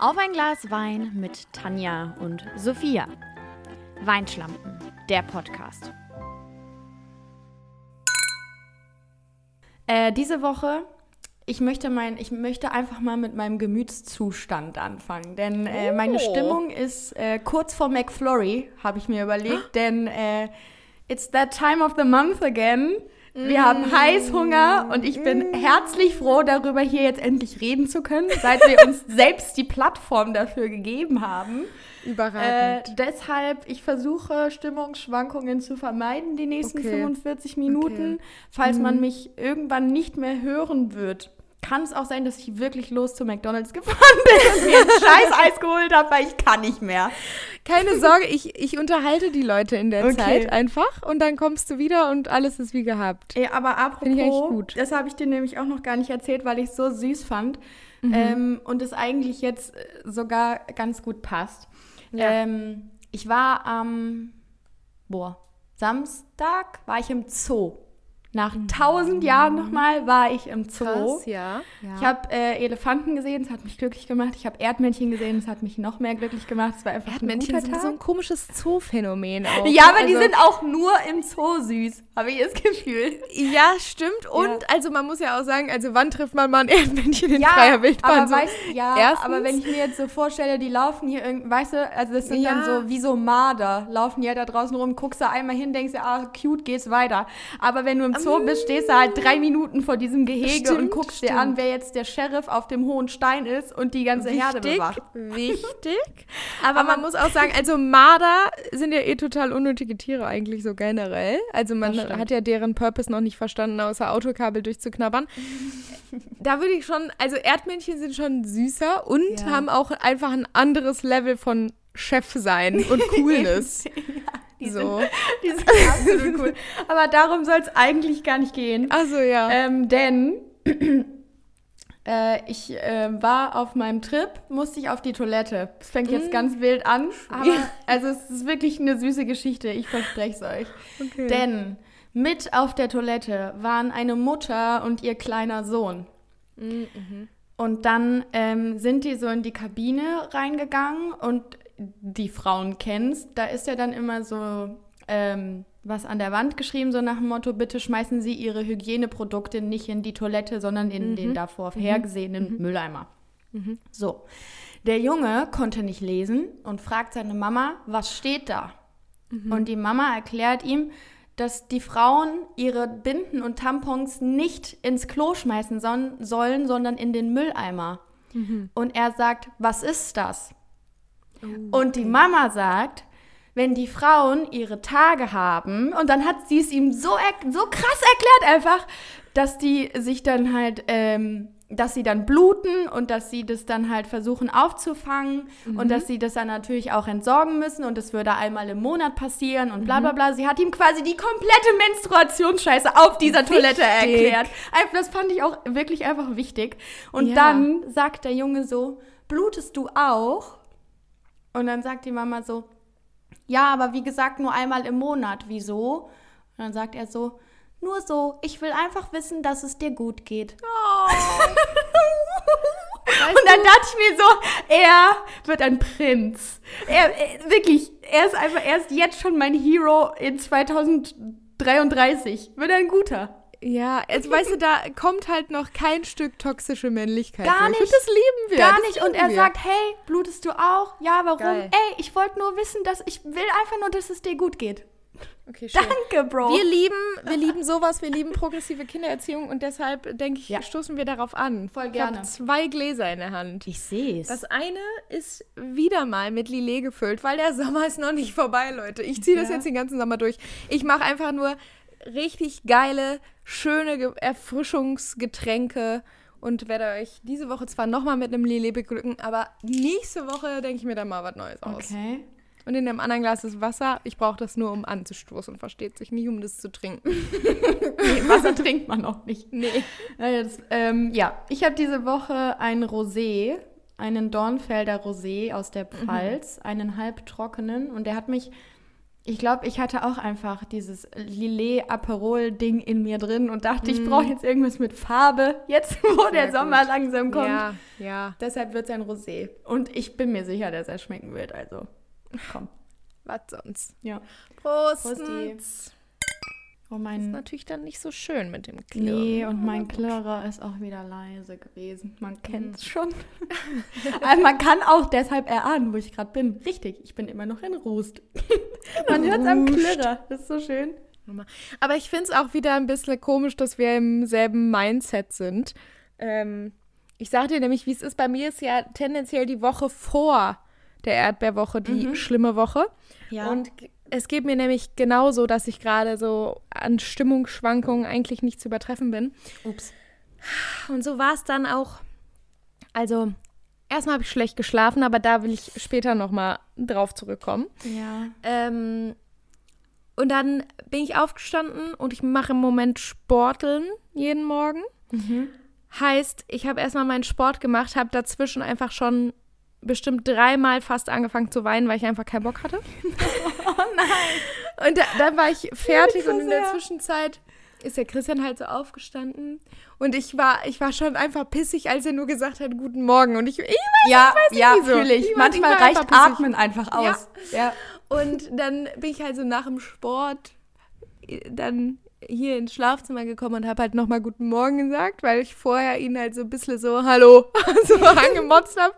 Auf ein Glas Wein mit Tanja und Sophia. Weinschlampen, der Podcast. Äh, diese Woche, ich möchte, mein, ich möchte einfach mal mit meinem Gemütszustand anfangen. Denn äh, meine Oh. Stimmung ist äh, kurz vor McFlurry, habe ich mir überlegt. Denn äh, it's that time of the month again. Wir haben Heißhunger und ich bin herzlich froh, darüber hier jetzt endlich reden zu können, seit wir uns selbst die Plattform dafür gegeben haben. Äh, Überragend. deshalb, ich versuche Stimmungsschwankungen zu vermeiden die nächsten Okay. 45 Minuten. Falls Mhm. man mich irgendwann nicht mehr hören wird, kann es auch sein, dass ich wirklich los zu McDonalds gefahren bin und mir ein scheiß Eis geholt habe, weil ich kann nicht mehr. Keine Sorge, ich, ich unterhalte die Leute in der Okay. Zeit einfach und dann kommst du wieder und alles ist wie gehabt. Ey, aber apropos, das habe ich dir nämlich auch noch gar nicht erzählt, weil ich es so süß fand Mhm. ähm, und es eigentlich jetzt äh, sogar ganz gut passt. Ja. Ähm, ich war am, boah, Samstag war ich im Zoo. Nach tausend Jahren nochmal war ich im Zoo. Mhm. Krass, ja. ja. Ich habe äh, Elefanten gesehen, es hat mich glücklich gemacht. Ich habe Erdmännchen gesehen, es hat mich noch mehr glücklich gemacht. Es war einfach Erdmännchen ein guter sind Tag. so ein komisches Zoo-Phänomen auch. ja, aber die Also- sind auch nur im Zoo süß, habe ich das Gefühl. Ja, stimmt. Und also man muss ja auch sagen, also wann trifft man mal ein Erdmännchen in ja, freier Wildbahn? Aber so? weißt, ja, erstens- aber wenn ich mir jetzt so vorstelle, die laufen hier irgendwie, weißt du, also das sind dann Ja. so wie so Marder, laufen die halt da draußen rum, guckst da einmal hin, denkst dir, ah, cute, geht's weiter. Aber wenn du im Zoo bist, stehst du halt drei Minuten vor diesem Gehege und Stimmt, guckst dir stimmt. an, wer jetzt der Sheriff auf dem hohen Stein ist und die ganze Herde wichtig, bewacht. wichtig. Aber, man muss auch sagen, also Marder sind ja eh total unnötige Tiere eigentlich so generell. Also man hat ja deren Purpose noch nicht verstanden, außer Autokabel durchzuknabbern. da würde ich schon, also Erdmännchen sind schon süßer und Ja. haben auch einfach ein anderes Level von Chef sein und Coolness. Die so. sind, die sind absolut cool. Aber darum soll es eigentlich gar nicht gehen. Also ja. Ähm, denn äh, ich äh, war auf meinem Trip, musste ich auf die Toilette. Es fängt jetzt ganz wild an, aber also es ist wirklich eine süße Geschichte, ich verspreche es euch. Okay. Denn mit auf der Toilette waren eine Mutter und ihr kleiner Sohn. Mhm. Und dann ähm, sind die so in die Kabine reingegangen und die Frauen kennst, da ist ja dann immer so ähm, was an der Wand geschrieben, so nach dem Motto, bitte schmeißen Sie Ihre Hygieneprodukte nicht in die Toilette, sondern in den davor hergesehenen Mülleimer. So, der Junge konnte nicht lesen und fragt seine Mama, was steht da? Und die Mama erklärt ihm, dass die Frauen ihre Binden und Tampons nicht ins Klo schmeißen sollen, sondern in den Mülleimer. Und er sagt, was ist das? Und die Mama sagt, wenn die Frauen ihre Tage haben, und dann hat sie es ihm so, so krass erklärt einfach, dass die sich dann halt, ähm, dass sie dann bluten und dass sie das dann halt versuchen aufzufangen und dass sie das dann natürlich auch entsorgen müssen und das würde einmal im Monat passieren und bla bla bla. Sie hat ihm quasi die komplette Menstruationsscheiße auf dieser Toilette Wichtig. erklärt. Einfach, Das fand ich auch wirklich einfach wichtig. Und Ja. dann sagt der Junge so, blutest du auch? Und dann sagt die Mama so, ja, aber wie gesagt, nur einmal im Monat. Wieso? Und dann sagt er so, nur so, ich will einfach wissen, dass es dir gut geht. Und dann dachte ich mir so, er wird ein Prinz. Er, er wirklich, er ist einfach, er ist jetzt schon mein Hero in 2033. Wird ein guter. Ja, also weißt du, da kommt halt noch kein Stück toxische Männlichkeit. Gar nicht. Und das lieben wir. Gar nicht. Und er wir. sagt, hey, blutest du auch? Ja, warum? Geil. Ey, ich wollte nur wissen, dass ich will einfach nur, dass es dir gut geht. okay, schön. Danke, Bro. Wir lieben, wir lieben sowas, wir lieben progressive Kindererziehung und deshalb, denke ich, Ja. stoßen wir darauf an. Voll Ich gerne. habe zwei Gläser in der Hand. ich sehe es. Das eine ist wieder mal mit Lillet gefüllt, weil der Sommer ist noch nicht vorbei, Leute. Ich ziehe das Ja. jetzt den ganzen Sommer durch. Ich mache einfach nur richtig geile, schöne Ge Erfrischungsgetränke und werde euch diese Woche zwar nochmal mit einem Lillet beglücken, aber nächste Woche denke ich mir dann mal was Neues aus. Okay. Und in dem anderen Glas ist Wasser. Ich brauche das nur, um anzustoßen. Versteht sich nicht, um das zu trinken. Nee, Wasser trinkt man auch nicht. Nee. Ja, jetzt, ähm, ja, ich habe diese Woche ein Rosé, einen Dornfelder Rosé aus der Pfalz, einen halbtrockenen und der hat mich Ich glaube, ich hatte auch einfach dieses Lillet-Aperol-Ding in mir drin und dachte, ich brauche jetzt irgendwas mit Farbe, jetzt wo Sehr der Sommer gut. langsam kommt. Ja, ja. Deshalb wird es ein Rosé. Und ich bin mir sicher, dass er schmecken wird. Also, komm. Was sonst? Ja. Prost. Prosti. Oh, ist mein. natürlich dann nicht so schön mit dem Klirren. Nee, und mein Aber gut. Klirrer ist auch wieder leise gewesen. Man kennt es schon. Aber man kann auch deshalb erahnen, wo ich gerade bin. Richtig, ich bin immer noch in Rust. man hört es am. Klirrer. Das ist so schön. Aber ich finde es auch wieder ein bisschen komisch, dass wir im selben Mindset sind. Ähm, ich sage dir nämlich, wie es ist. Bei mir ist ja tendenziell die Woche vor der Erdbeerwoche die schlimme Woche. Ja. Und es geht mir nämlich genauso, dass ich gerade so an Stimmungsschwankungen eigentlich nicht zu übertreffen bin. Ups. Und so war es dann auch. Also, erstmal habe ich schlecht geschlafen, aber da will ich später nochmal drauf zurückkommen. Ja. Ähm, und dann bin ich aufgestanden und ich mache im Moment Sporteln jeden Morgen. Heißt, ich habe erstmal meinen Sport gemacht, habe dazwischen einfach schon bestimmt dreimal fast angefangen zu weinen, weil ich einfach keinen Bock hatte. Oh nein. Und da, dann war ich fertig so und in der. Zwischenzeit ist der Christian halt so aufgestanden und ich war, ich war schon einfach pissig, als er nur gesagt hat, guten Morgen. Und ich, ich Ja, nicht ja, wieso. fühle ich. Ich ich Manchmal war reicht einfach. Atmen einfach Ja. aus. Ja. Und dann bin ich halt so nach dem Sport äh, dann hier ins Schlafzimmer gekommen und habe halt nochmal Guten Morgen gesagt, weil ich vorher ihn halt so ein bisschen so Hallo so angemotzt habe.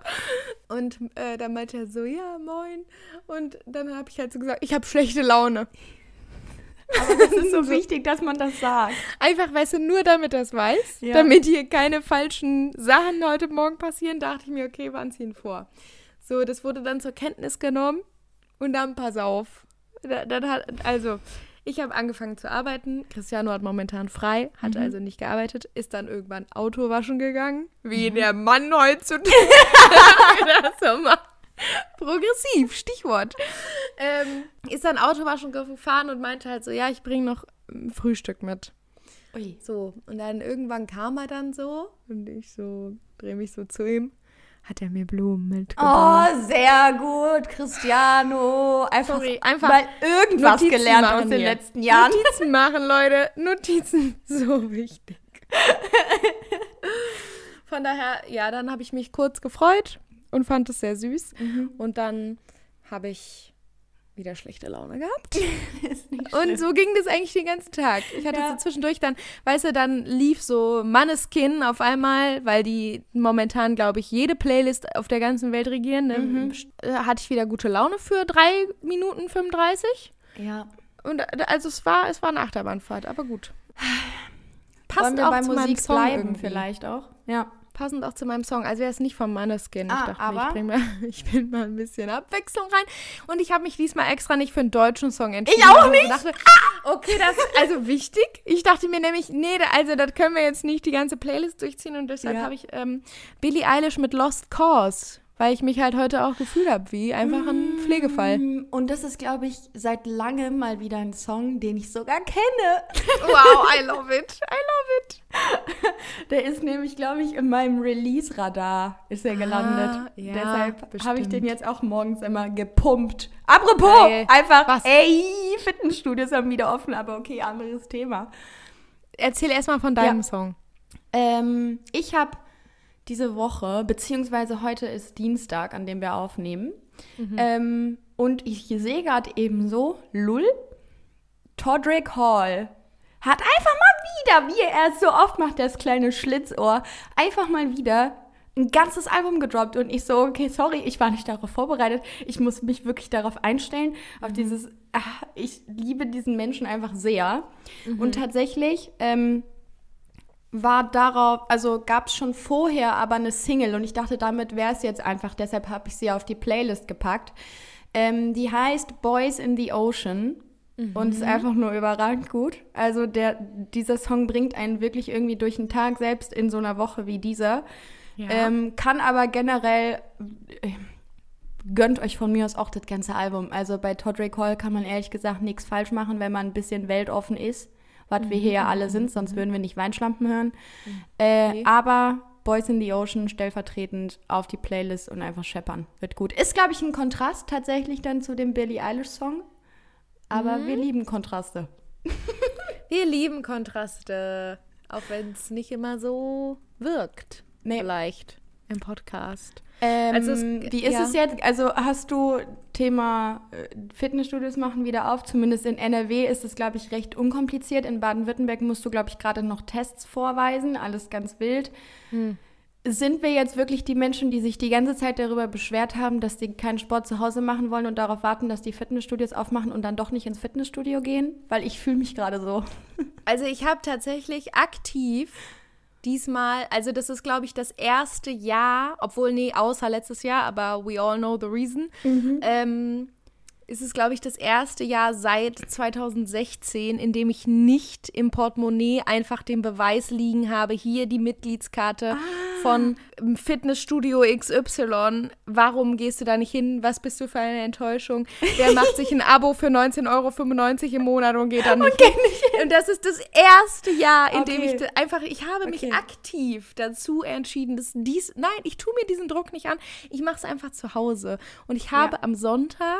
Und äh, dann meinte er so, ja, moin. Und dann habe ich halt so gesagt, ich habe schlechte Laune. Aber das ist so wichtig, dass man das sagt. Einfach, weißt du, nur damit er es weiß, Ja. damit hier keine falschen Sachen heute Morgen passieren, dachte ich mir, okay, wann ziehen vor. So, das wurde dann zur Kenntnis genommen und dann pass auf. Da- Dann hat, also, ich habe angefangen zu arbeiten. Cristiano hat momentan frei, hat also nicht gearbeitet, ist dann irgendwann Auto waschen gegangen, wie der Mann heutzutage das so macht. Progressiv, Stichwort. Ähm, ist dann Autowaschen gefahren und meinte halt so, ja, ich bringe noch ähm, Frühstück mit. Ui. So, und dann irgendwann kam er dann so und ich so, drehe mich so zu ihm, hat er mir Blumen mitgebracht. Oh, sehr gut, Cristiano. Einfach, Sorry, einfach mal irgendwas Notizen gelernt aus den hier. letzten Jahren. Notizen machen, Leute. Notizen, so wichtig. Von daher, ja, dann habe ich mich kurz gefreut und fand es sehr süß. Und dann habe ich wieder schlechte Laune gehabt. Und so ging das eigentlich den ganzen Tag. Ich hatte Ja. so zwischendurch dann, weißt du, dann lief so Manneskin auf einmal, weil die momentan, glaube ich, jede Playlist auf der ganzen Welt regieren. Ne? Mhm. Äh, Hatte ich wieder gute Laune für drei Minuten 35. Ja. Und äh, also es war, es war eine Achterbahnfahrt, aber gut. Wollen wir auch bei Musik bleiben irgendwie. vielleicht auch? Ja. Passend auch zu meinem Song. Also er ist nicht vom Manneskin. Ah, ich dachte mir, aber? ich, bring mal, ich bin mal ein bisschen Abwechslung rein. Und ich habe mich diesmal extra nicht für einen deutschen Song entschieden. Ich auch weil nicht. Dachte, okay, das ist also wichtig. Ich dachte mir nämlich, nee, also das können wir jetzt nicht die ganze Playlist durchziehen. Und deshalb Ja. habe ich ähm, Billie Eilish mit Lost Cause. Weil ich mich halt heute auch gefühlt habe wie einfach ein Pflegefall. Mm, Und das ist, glaube ich, seit langem mal wieder ein Song, den ich sogar kenne. Wow, I love it. I love it. Der ist nämlich, glaube ich, in meinem Release-Radar ist er gelandet. ja, Deshalb habe ich den jetzt auch morgens immer gepumpt. Apropos, Geil. einfach, Was? ey, Fitnessstudios haben wieder offen, aber okay, anderes Thema. Erzähl erstmal von deinem Ja. Song. Ähm, ich habe diese Woche, beziehungsweise heute ist Dienstag, an dem wir aufnehmen. Ähm, und ich sehe gerade eben so, Lull, Todrick Hall hat einfach mal wieder, wie er es so oft macht, das kleine Schlitzohr, einfach mal wieder ein ganzes Album gedroppt. Und ich so, okay, sorry, ich war nicht darauf vorbereitet. Ich muss mich wirklich darauf einstellen, auf dieses, ah, ich liebe diesen Menschen einfach sehr. Und tatsächlich, ähm, war darauf, also gab es schon vorher aber eine Single und ich dachte, damit wäre es jetzt einfach, deshalb habe ich sie auf die Playlist gepackt. Ähm, die heißt Boys in the Ocean und ist einfach nur überragend gut. Also der, dieser Song bringt einen wirklich irgendwie durch den Tag, selbst in so einer Woche wie dieser. Ja. Ähm, kann aber generell, äh, gönnt euch von mir aus auch das ganze Album. Also bei Todrick Hall kann man ehrlich gesagt nichts falsch machen, wenn man ein bisschen weltoffen ist, was wir hier ja alle sind, sonst würden wir nicht Weinschlampen hören. Äh, Nee. Aber Boys in the Ocean stellvertretend auf die Playlist und einfach scheppern. Wird gut. Ist, glaube ich, ein Kontrast tatsächlich dann zu dem Billie Eilish-Song. Aber wir lieben Kontraste. Wir lieben Kontraste, auch wenn es nicht immer so wirkt. Nee. Vielleicht im Podcast. Ähm, Also es- wie ist ja. es jetzt? Also hast du Thema äh, Fitnessstudios machen wieder auf? Zumindest in NRW ist es, glaube ich, recht unkompliziert. In Baden-Württemberg musst du, glaube ich, gerade noch Tests vorweisen. Alles ganz wild. Hm. Sind wir jetzt wirklich die Menschen, die sich die ganze Zeit darüber beschwert haben, dass die keinen Sport zu Hause machen wollen und darauf warten, dass die Fitnessstudios aufmachen und dann doch nicht ins Fitnessstudio gehen? Weil ich fühle mich gerade so. Also ich habe tatsächlich aktiv diesmal, also das ist, glaube ich, das erste Jahr, obwohl, nee, außer letztes Jahr, aber we all know the reason, ähm, ist es, glaube ich, das erste Jahr seit 2016, in dem ich nicht im Portemonnaie einfach den Beweis liegen habe, hier die Mitgliedskarte von ähm, Fitnessstudio XY. Warum gehst du da nicht hin? Was bist du für eine Enttäuschung? Wer macht sich ein Abo für 19,95 Euro im Monat und geht dann nicht hin? Und das ist das erste Jahr, in dem Okay. ich da- einfach, ich habe mich Okay. aktiv dazu entschieden, dass dies, nein, ich tue mir diesen Druck nicht an, ich mache es einfach zu Hause. Und ich habe Ja. am Sonntag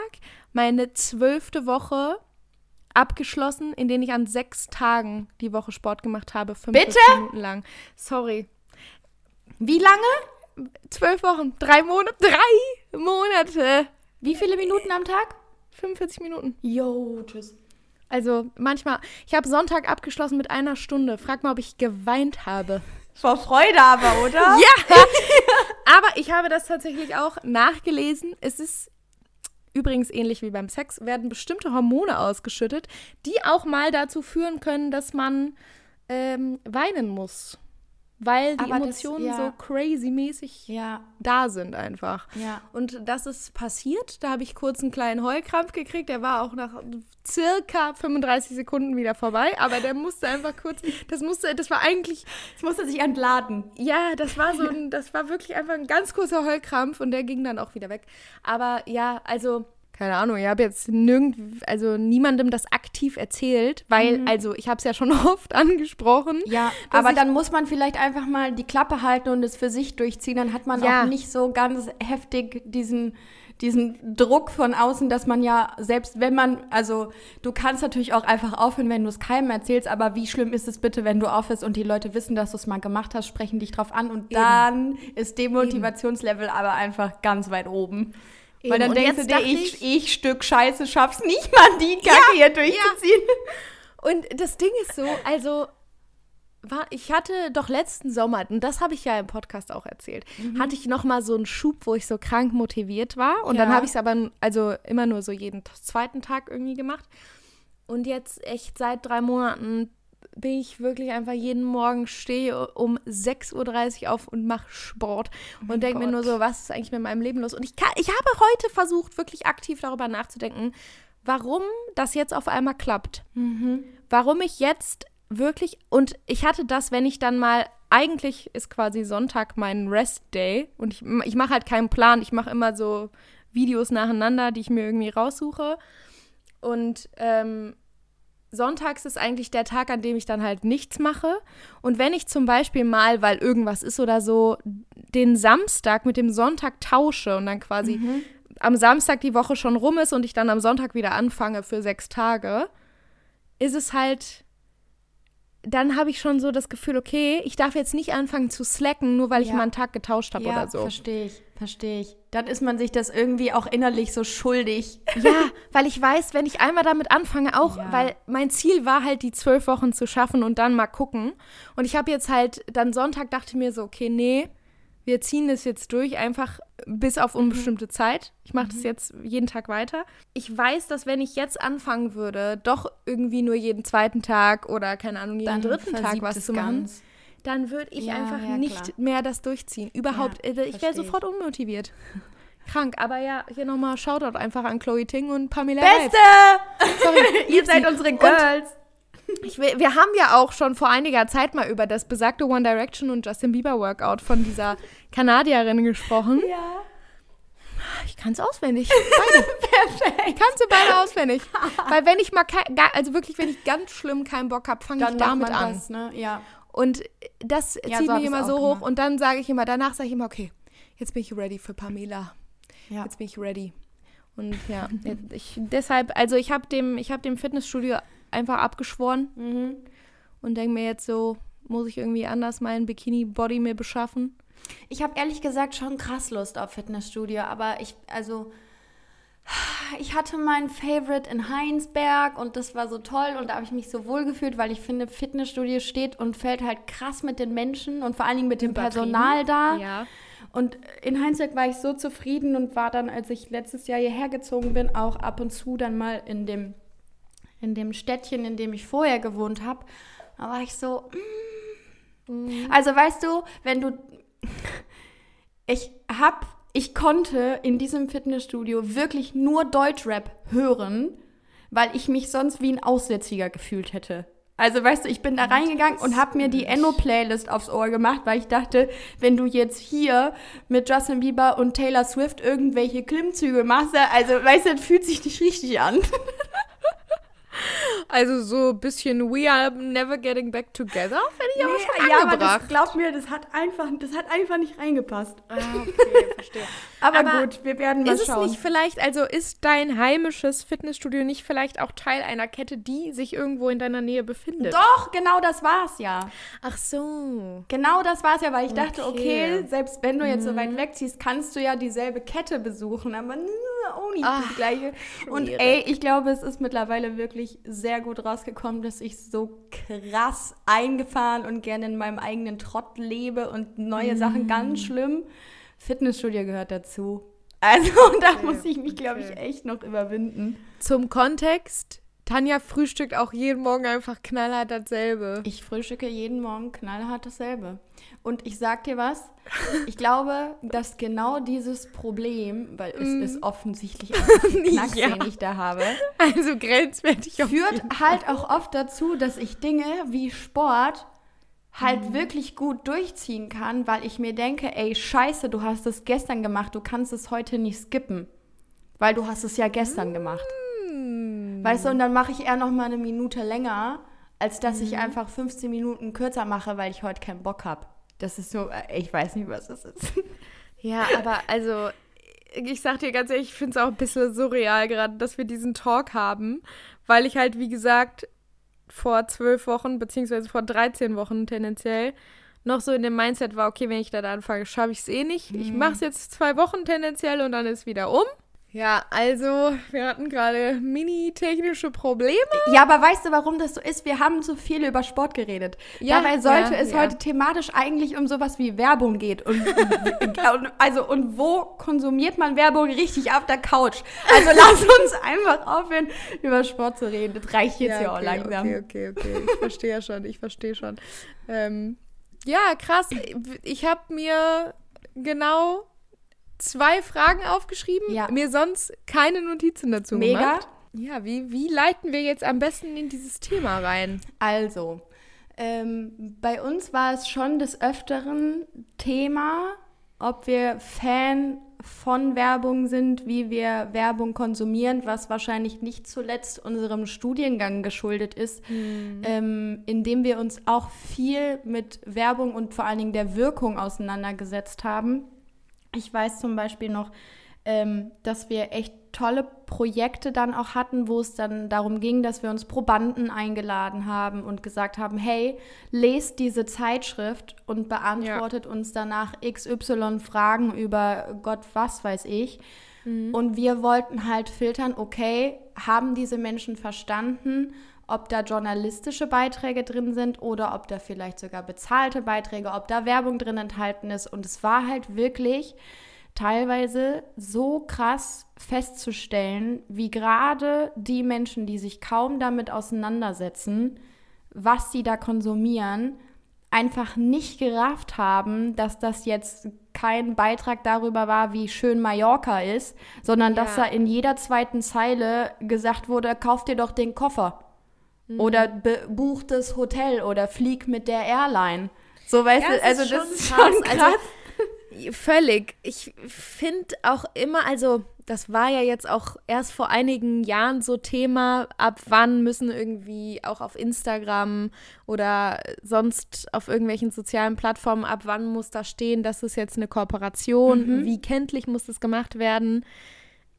meine zwölfte Woche abgeschlossen, in denen ich an sechs Tagen die Woche Sport gemacht habe, 45 Bitte? Minuten lang. Sorry. Wie lange? Zwölf Wochen, drei Monate, drei Monate, Wie viele Minuten am Tag? 45 Minuten. Jo, tschüss. Also manchmal, ich habe Sonntag abgeschlossen mit einer Stunde. Frag mal, ob ich geweint habe. Vor Freude aber, oder? Ja! Aber ich habe das tatsächlich auch nachgelesen. Es ist übrigens ähnlich wie beim Sex, werden bestimmte Hormone ausgeschüttet, die auch mal dazu führen können, dass man ähm, weinen muss. Weil die Aber das- Emotionen ja. so crazy-mäßig Ja, da sind einfach. ja. Und das ist passiert. Da habe ich kurz einen kleinen Heulkrampf gekriegt. Der war auch nach circa 35 Sekunden wieder vorbei. Aber der musste einfach kurz. Das musste, das war eigentlich Es musste sich entladen. ja, das war so ein, das war wirklich einfach ein ganz kurzer Heulkrampf und der ging dann auch wieder weg. Aber ja, also, keine Ahnung, ich habe jetzt nirgend, also niemandem das aktiv erzählt, weil, also ich habe es ja schon oft angesprochen. Ja, aber dann muss man vielleicht einfach mal die Klappe halten und es für sich durchziehen. Dann hat man Ja. auch nicht so ganz heftig diesen, diesen Druck von außen, dass man ja, selbst wenn man, also du kannst natürlich auch einfach aufhören, wenn du es keinem erzählst, aber wie schlimm ist es bitte, wenn du aufhörst und die Leute wissen, dass du es mal gemacht hast, sprechen dich drauf an und dann ist dem Motivationslevel aber einfach ganz weit oben. Weil Eben. dann Und denkst du dir, dachte ich, ich Stück Scheiße schaff's nicht mal die Kacke hier durchzuziehen. Und das Ding ist so, also war, ich hatte doch letzten Sommer, und das habe ich ja im Podcast auch erzählt, hatte ich noch mal so einen Schub, wo ich so krank motiviert war. Und dann Ja. habe ich es aber also immer nur so jeden zweiten Tag irgendwie gemacht. Und jetzt echt seit drei Monaten bin ich wirklich einfach jeden Morgen stehe um 6.30 Uhr auf und mache Sport und denke mir nur so, was ist eigentlich mit meinem Leben los? Und ich, kann, ich habe heute versucht, wirklich aktiv darüber nachzudenken, warum das jetzt auf einmal klappt. Warum ich jetzt wirklich und ich hatte das, wenn ich dann mal eigentlich ist quasi Sonntag mein Rest Day und ich, ich mache halt keinen Plan, ich mache immer so Videos nacheinander, die ich mir irgendwie raussuche. Und ähm, Sonntags ist eigentlich der Tag, an dem ich dann halt nichts mache. Und wenn ich zum Beispiel mal, weil irgendwas ist oder so, den Samstag mit dem Sonntag tausche und dann quasi am Samstag die Woche schon rum ist und ich dann am Sonntag wieder anfange für sechs Tage, ist es halt, dann habe ich schon so das Gefühl, okay, ich darf jetzt nicht anfangen zu slacken, nur weil ich Ja. mal einen Tag getauscht habe Ja, oder so. verstehe ich, verstehe ich. Dann ist man sich das irgendwie auch innerlich so schuldig. Ja, weil ich weiß, wenn ich einmal damit anfange, auch, Ja. weil mein Ziel war halt, die zwölf Wochen zu schaffen und dann mal gucken. Und ich habe jetzt halt, dann Sonntag dachte mir so, okay, nee, wir ziehen das jetzt durch, einfach bis auf unbestimmte Zeit. Ich mache das jetzt jeden Tag weiter. Ich weiß, dass wenn ich jetzt anfangen würde, doch irgendwie nur jeden zweiten Tag oder keine Ahnung, jeden dritten Tag was es zu machen, ganz. Dann würde ich Ja, einfach ja, nicht klar. mehr das durchziehen. Überhaupt. Ja, äh, ich wäre sofort unmotiviert. Krank, aber ja, hier nochmal Shoutout einfach an Chloe Ting und Pamela. Beste! Sorry, Ihr seid unsere Girls. Ich, wir haben ja auch schon vor einiger Zeit mal über das besagte One Direction und Justin Bieber Workout von dieser Kanadierin gesprochen. ja. Ich kann es auswendig. Beide. Perfekt. Ich kann sie beide auswendig. Weil wenn ich mal, kei- gar- also wirklich, wenn ich ganz schlimm keinen Bock habe, fange ich damit an. das, ne? Ja. Und das Ja, zieht so mich immer so hoch gemacht. und dann sage ich immer, danach sage ich immer, okay, jetzt bin ich ready für Pamela. ja. Jetzt bin ich ready. Und ja, ich, deshalb, also ich habe dem, ich hab dem Fitnessstudio einfach abgeschworen Mhm. und denke mir jetzt so, muss ich irgendwie anders meinen Bikini-Body mir beschaffen? Ich habe ehrlich gesagt schon krass Lust auf Fitnessstudio, aber ich, also, ich hatte meinen Favorite in Heinsberg und das war so toll und da habe ich mich so wohl gefühlt, weil ich finde, Fitnessstudio steht und fällt halt krass mit den Menschen und vor allen Dingen mit dem. Personal da. Ja. Und in Heinsberg war ich so zufrieden und war dann, als ich letztes Jahr hierher gezogen bin, auch ab und zu dann mal in dem, in dem Städtchen, in dem ich vorher gewohnt habe. Da war ich so, mm. also weißt du, wenn du, ich hab, ich konnte in diesem Fitnessstudio wirklich nur Deutschrap hören, weil ich mich sonst wie ein Aussätziger gefühlt hätte. Also weißt du, ich bin da reingegangen und habe mir die Enno-Playlist aufs Ohr gemacht, weil ich dachte, wenn du jetzt hier mit Justin Bieber und Taylor Swift irgendwelche Klimmzüge machst, also weißt du, das fühlt sich nicht richtig an. Also so ein bisschen We are never getting back together, finde ich aber schon ja, aber das, glaub mir, das hat einfach, das hat einfach nicht reingepasst. ah, okay, verstehe. Aber, Aber gut, wir werden mal Ist es schauen. nicht vielleicht, also ist dein heimisches Fitnessstudio nicht vielleicht auch Teil einer Kette, die sich irgendwo in deiner Nähe befindet? Doch, genau das war's ja. Ach so. Genau das war's ja, weil ich dachte, okay, Okay. selbst wenn du jetzt so Mhm. weit wegziehst, kannst du ja dieselbe Kette besuchen, aber auch nicht Ach, die gleiche. Und schwierig. ey, ich glaube, es ist mittlerweile wirklich sehr gut rausgekommen, dass ich so krass eingefahren und gerne in meinem eigenen Trott lebe und neue Sachen Mhm. ganz schlimm. Fitnessstudio gehört dazu. Also da muss ich mich, glaube ich, okay. echt noch überwinden. Zum Kontext, Tanja frühstückt auch jeden Morgen einfach knallhart dasselbe. Ich frühstücke jeden Morgen knallhart dasselbe. Und ich sag dir was, ich glaube, dass genau dieses Problem, weil es ist offensichtlich ein Knacks. Ja. den ich da habe, Also grenzwertig führt halt auch oft dazu, dass ich Dinge wie Sport halt Mhm. wirklich gut durchziehen kann, weil ich mir denke, ey, scheiße, du hast es gestern gemacht, du kannst es heute nicht skippen. Weil du hast es ja gestern gemacht. Hm. Weißt du, und dann mache ich eher noch mal eine Minute länger, als dass Mhm. ich einfach 15 Minuten kürzer mache, weil ich heute keinen Bock habe. Das ist so, äh, ich weiß nicht, was das ist. Ja, aber also, ich sag dir ganz ehrlich, ich finde es auch ein bisschen surreal gerade, dass wir diesen Talk haben, weil ich halt, wie gesagt, vor zwölf Wochen, beziehungsweise vor 13 Wochen tendenziell, noch so in dem Mindset war, okay, wenn ich da anfange, schaffe ich es eh nicht. Ich mache es jetzt zwei Wochen tendenziell und dann ist wieder um. Ja, also, wir hatten gerade mini-technische Probleme. Ja, aber weißt du, warum das so ist? Wir haben zu viel über Sport geredet. Ja, Dabei sollte ja, es ja. heute thematisch eigentlich um sowas wie Werbung geht. Und, und, also, und wo konsumiert man Werbung richtig auf der Couch? Also lass uns einfach aufhören, über Sport zu reden. Das reicht jetzt ja, auch okay, langsam. Okay, okay, okay. Ich verstehe ja schon, ich verstehe schon. Ähm, ja, krass. Ich habe mir genau zwei Fragen aufgeschrieben, Ja. mir sonst keine Notizen dazu Mega. gemacht. Ja, wie, wie leiten wir jetzt am besten in dieses Thema rein? Also, ähm, bei uns war es schon des Öfteren Thema, ob wir Fan von Werbung sind, wie wir Werbung konsumieren, was wahrscheinlich nicht zuletzt unserem Studiengang geschuldet ist, ähm, in dem wir uns auch viel mit Werbung und vor allen Dingen der Wirkung auseinandergesetzt haben. Ich weiß zum Beispiel noch, ähm, dass wir echt tolle Projekte dann auch hatten, wo es dann darum ging, dass wir uns Probanden eingeladen haben und gesagt haben, hey, lest diese Zeitschrift und beantwortet uns danach XY Fragen über Gott, was weiß ich. Und wir wollten halt filtern, okay, haben diese Menschen verstanden, ob da journalistische Beiträge drin sind oder ob da vielleicht sogar bezahlte Beiträge, ob da Werbung drin enthalten ist. Und es war halt wirklich teilweise so krass festzustellen, wie gerade die Menschen, die sich kaum damit auseinandersetzen, was sie da konsumieren, einfach nicht gerafft haben, dass das jetzt kein Beitrag darüber war, wie schön Mallorca ist, sondern dass da Ja. in jeder zweiten Zeile gesagt wurde, kauf dir doch den Koffer. Oder be- buch das Hotel oder flieg mit der Airline. So, weißt Ja, du, also ist das ist krass. schon krass. Also, Völlig. Ich finde auch immer, also das war ja jetzt auch erst vor einigen Jahren so Thema, ab wann müssen irgendwie auch auf Instagram oder sonst auf irgendwelchen sozialen Plattformen, ab wann muss da stehen, das ist jetzt eine Kooperation, Mhm. wie kenntlich muss das gemacht werden.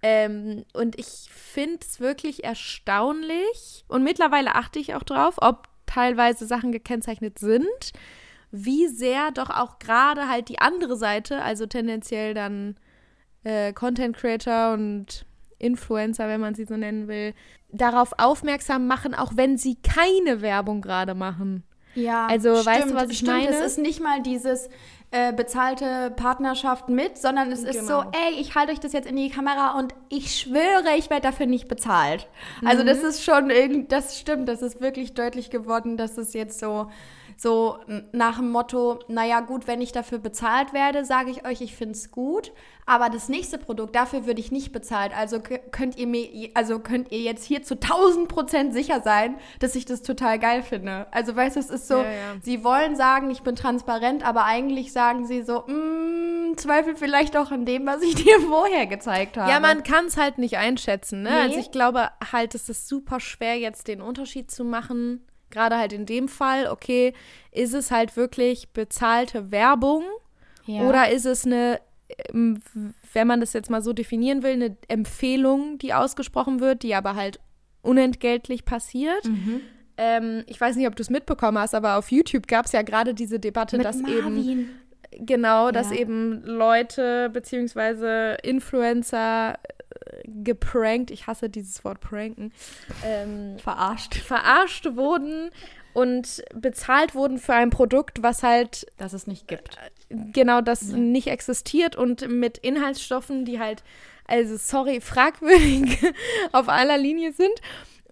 Ähm, und ich finde es wirklich erstaunlich und mittlerweile achte ich auch drauf, ob teilweise Sachen gekennzeichnet sind, wie sehr doch auch gerade halt die andere Seite, also tendenziell dann äh, Content Creator und Influencer, wenn man sie so nennen will, darauf aufmerksam machen, auch wenn sie keine Werbung gerade machen. Ja, Also, stimmt, weißt du, was ich stimmt. meine? Es ist nicht mal dieses äh, bezahlte Partnerschaft mit, sondern es ist so, Genau. ey, ich halte euch das jetzt in die Kamera und ich schwöre, ich werde dafür nicht bezahlt. Also Mhm. das ist schon irgendwie, das stimmt, das ist wirklich deutlich geworden, dass es jetzt so so nach dem Motto, naja gut, wenn ich dafür bezahlt werde, sage ich euch, ich finde es gut, aber das nächste Produkt, dafür würde ich nicht bezahlt. Also könnt ihr mir, also könnt ihr jetzt hier zu 1000 Prozent sicher sein, dass ich das total geil finde. Also weißt du, es ist so, Ja, ja. sie wollen sagen, ich bin transparent, aber eigentlich sagen sie so, mm, Zweifel vielleicht auch an dem, was ich dir vorher gezeigt habe. Ja, man kann es halt nicht einschätzen. Ne? Nee. Also ich glaube halt, es ist super schwer, jetzt den Unterschied zu machen. Gerade halt in dem Fall, okay, ist es halt wirklich bezahlte Werbung Ja. oder ist es eine, ähm, wenn man das jetzt mal so definieren will, eine Empfehlung, die ausgesprochen wird, die aber halt unentgeltlich passiert. Mhm. Ähm, ich weiß nicht, ob du es mitbekommen hast, aber auf YouTube gab es ja gerade diese Debatte, Mit dass eben Marvin. Genau, dass Ja. eben Leute beziehungsweise Influencer geprankt, ich hasse dieses Wort pranken, ähm, verarscht. verarscht wurden und bezahlt wurden für ein Produkt, was halt Dass es nicht gibt. genau das Ja. nicht existiert und mit Inhaltsstoffen, die halt, also sorry, fragwürdig auf aller Linie sind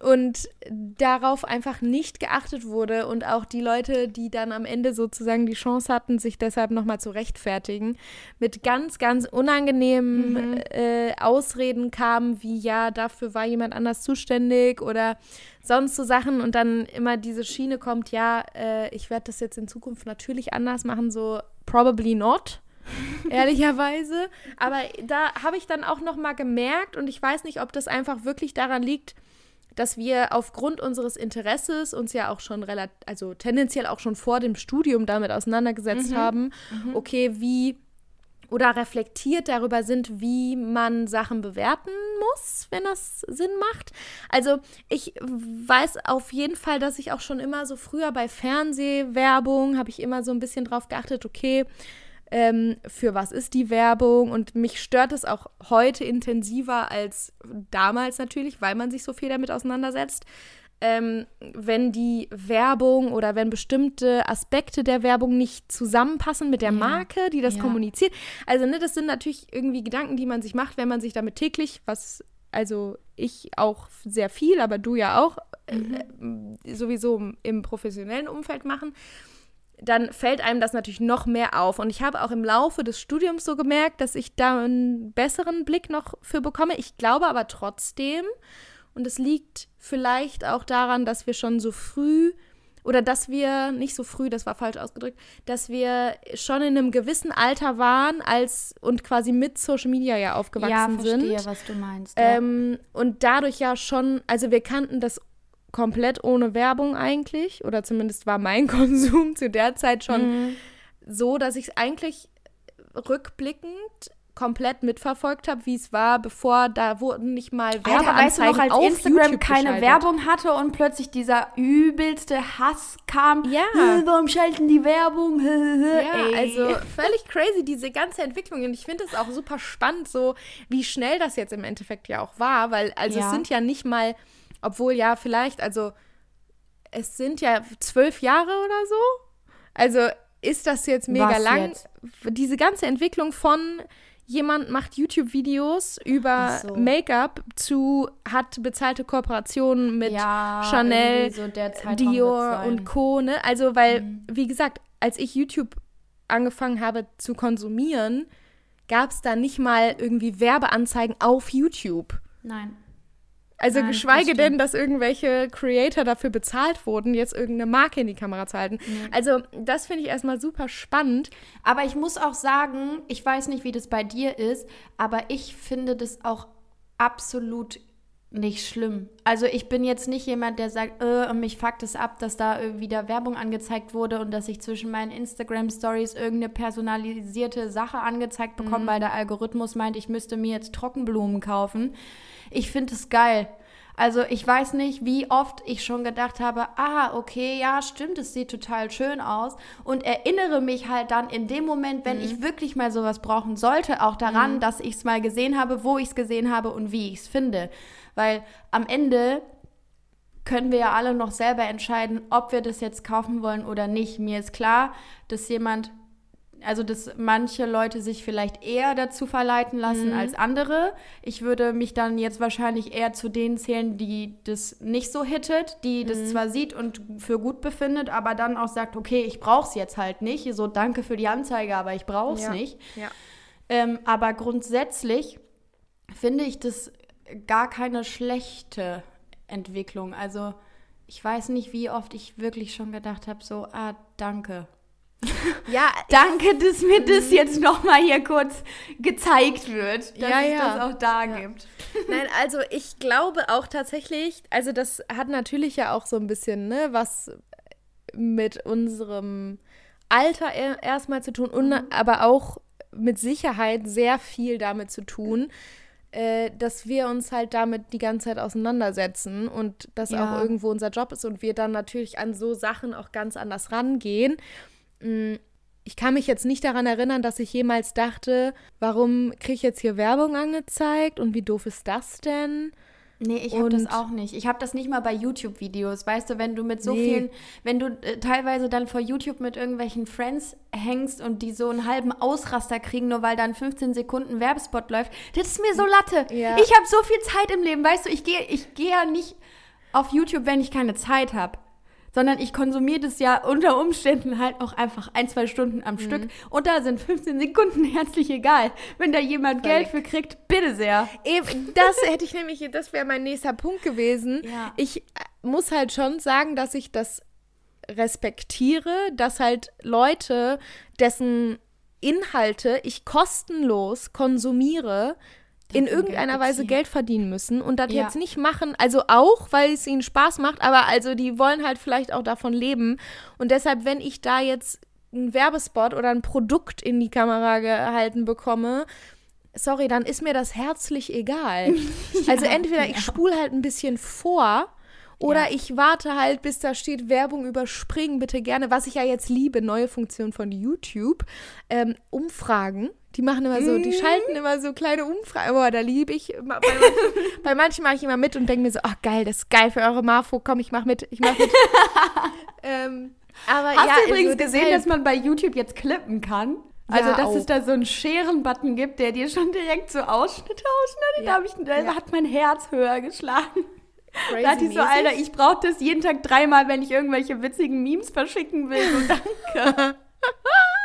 und darauf einfach nicht geachtet wurde und auch die Leute, die dann am Ende sozusagen die Chance hatten, sich deshalb nochmal zu rechtfertigen, mit ganz, ganz unangenehmen Mhm. äh, Ausreden kamen, wie ja, dafür war jemand anders zuständig oder sonst so Sachen und dann immer diese Schiene kommt, ja, äh, ich werde das jetzt in Zukunft natürlich anders machen, so probably not. Ehrlicherweise. Aber da habe ich dann auch noch mal gemerkt und ich weiß nicht, ob das einfach wirklich daran liegt, dass wir aufgrund unseres Interesses uns ja auch schon relativ, also tendenziell auch schon vor dem Studium damit auseinandergesetzt Mhm. haben, okay, wie oder reflektiert darüber sind, wie man Sachen bewerten muss, wenn das Sinn macht. Also ich weiß auf jeden Fall, dass ich auch schon immer so früher bei Fernsehwerbung habe ich immer so ein bisschen drauf geachtet, okay, ähm, für was ist die Werbung und mich stört es auch heute intensiver als damals natürlich, weil man sich so viel damit auseinandersetzt. Ähm, wenn die Werbung oder wenn bestimmte Aspekte der Werbung nicht zusammenpassen mit der Ja. Marke, die das Ja. kommuniziert. Also, ne, das sind natürlich irgendwie Gedanken, die man sich macht, wenn man sich damit täglich, was, also ich auch sehr viel, aber du ja auch, äh, sowieso im- im professionellen Umfeld machen dann fällt einem das natürlich noch mehr auf. Und ich habe auch im Laufe des Studiums so gemerkt, dass ich da einen besseren Blick noch für bekomme. Ich glaube aber trotzdem, und es liegt vielleicht auch daran, dass wir schon so früh oder dass wir, nicht so früh, das war falsch ausgedrückt, dass wir schon in einem gewissen Alter waren als und quasi mit Social Media ja Ja, aufgewachsen verstehe, sind. was du meinst. ja. Ähm, und dadurch ja schon, also wir kannten das komplett ohne Werbung eigentlich, oder zumindest war mein Konsum zu der Zeit schon Mhm. so, dass ich es eigentlich rückblickend komplett mitverfolgt habe, wie es war, bevor da wurden nicht mal Alter, weißt du Werbeanzeigen noch, als auf Instagram YouTube keine geschaltet. Werbung hatte und plötzlich dieser übelste Hass kam? Ja. "Äh, Warum schalten die Werbung? Ja, Ey. also völlig crazy, diese ganze Entwicklung. Und ich finde es auch super spannend, so wie schnell das jetzt im Endeffekt ja auch war, weil also Ja. es sind ja nicht mal, obwohl ja vielleicht, also es sind ja zwölf Jahre oder so. Also ist das jetzt mega Was lang. jetzt? Diese ganze Entwicklung von jemand macht YouTube-Videos über so. Make-up zu hat bezahlte Kooperationen mit ja, Chanel, so Dior und Co. Ne? Also, weil, Mhm. wie gesagt, als ich YouTube angefangen habe zu konsumieren, gab es da nicht mal irgendwie Werbeanzeigen auf YouTube. Nein. Also Nein, das geschweige stimmt. denn, dass irgendwelche Creator dafür bezahlt wurden, jetzt irgendeine Marke in die Kamera zu halten. Also das finde ich erstmal super spannend. Aber ich muss auch sagen, ich weiß nicht, wie das bei dir ist, aber ich finde das auch absolut nicht schlimm. Also ich bin jetzt nicht jemand, der sagt, äh, mich fuckt es ab, dass da wieder Werbung angezeigt wurde und dass ich zwischen meinen Instagram-Stories irgendeine personalisierte Sache angezeigt bekomme, mhm. weil der Algorithmus meint, ich müsste mir jetzt Trockenblumen kaufen. Ich finde es geil. Also ich weiß nicht, wie oft ich schon gedacht habe, ah, okay, ja, stimmt, es sieht total schön aus und erinnere mich halt dann in dem Moment, wenn mhm. ich wirklich mal sowas brauchen sollte, auch daran, mhm. dass ich es mal gesehen habe, wo ich es gesehen habe und wie ich es finde. Weil am Ende können wir ja alle noch selber entscheiden, ob wir das jetzt kaufen wollen oder nicht. Mir ist klar, dass jemand also dass manche Leute sich vielleicht eher dazu verleiten lassen mhm. als andere. Ich würde mich dann jetzt wahrscheinlich eher zu denen zählen, die das nicht so hittet, die mhm. das zwar sieht und für gut befindet, aber dann auch sagt, okay, ich brauche es jetzt halt nicht. So, danke für die Anzeige, aber ich brauche es ja. nicht. Ja. Ähm, aber grundsätzlich finde ich das gar keine schlechte Entwicklung. Also ich weiß nicht, wie oft ich wirklich schon gedacht habe, so, ah, danke. Ja, danke, dass mir das jetzt nochmal hier kurz gezeigt wird, dass ja, es ja. das auch da ja. gibt. Nein, also ich glaube auch tatsächlich, also das hat natürlich ja auch so ein bisschen, ne, was mit unserem Alter erstmal zu tun und mhm. aber auch mit Sicherheit sehr viel damit zu tun, äh, dass wir uns halt damit die ganze Zeit auseinandersetzen und das ja. auch irgendwo unser Job ist und wir dann natürlich an so Sachen auch ganz anders rangehen. Mm, ich kann mich jetzt nicht daran erinnern, dass ich jemals dachte, warum kriege ich jetzt hier Werbung angezeigt und wie doof ist das denn? Nee, ich habe das auch nicht. Ich habe das nicht mal bei YouTube-Videos. Weißt du, wenn du mit so nee. vielen, wenn du äh, teilweise dann vor YouTube mit irgendwelchen Friends hängst und die so einen halben Ausraster kriegen, nur weil dann 15 Sekunden Werbespot läuft, das ist mir so Latte. Ja. Ich habe so viel Zeit im Leben, weißt du, ich gehe ich geh ja nicht auf YouTube, wenn ich keine Zeit habe sondern ich konsumiere das ja unter Umständen halt auch einfach ein, zwei Stunden am mhm. Stück. Und da sind 15 Sekunden herzlich egal. Wenn da jemand Völlig. Geld für kriegt, bitte sehr. Eben, das hätte ich nämlich, das wäre mein nächster Punkt gewesen. Ja. Ich äh, muss halt schon sagen, dass ich das respektiere, dass halt Leute, dessen Inhalte ich kostenlos konsumiere, in irgendeiner Weise Geld verdienen müssen und das ja. jetzt nicht machen, also auch, weil es ihnen Spaß macht, aber also die wollen halt vielleicht auch davon leben. Und deshalb, wenn ich da jetzt einen Werbespot oder ein Produkt in die Kamera gehalten bekomme, sorry, dann ist mir das herzlich egal. ja, also entweder ich spule halt ein bisschen vor oder ja. ich warte halt, bis da steht Werbung überspringen, bitte gerne, was ich ja jetzt liebe, neue Funktion von YouTube, ähm, Umfragen. Die machen immer so, die mhm. schalten immer so kleine Umfragen. Boah, da liebe ich. Bei manchen, bei manchen mache ich immer mit und denke mir so, ach geil, das ist geil für eure Marfo, komm, ich mach mit, ich mach mit. ähm, aber Hast ja, du übrigens also, gesehen, dass man bei YouTube jetzt klippen kann? Also, ja, dass auch. es da so einen Scheren-Button gibt, der dir schon direkt so Ausschnitte ausschneidet. Ja. Da, ich, da ja. hat mein Herz höher geschlagen. Crazy da hatte ich so, Alter, ich brauche das jeden Tag dreimal, wenn ich irgendwelche witzigen Memes verschicken will. So, danke.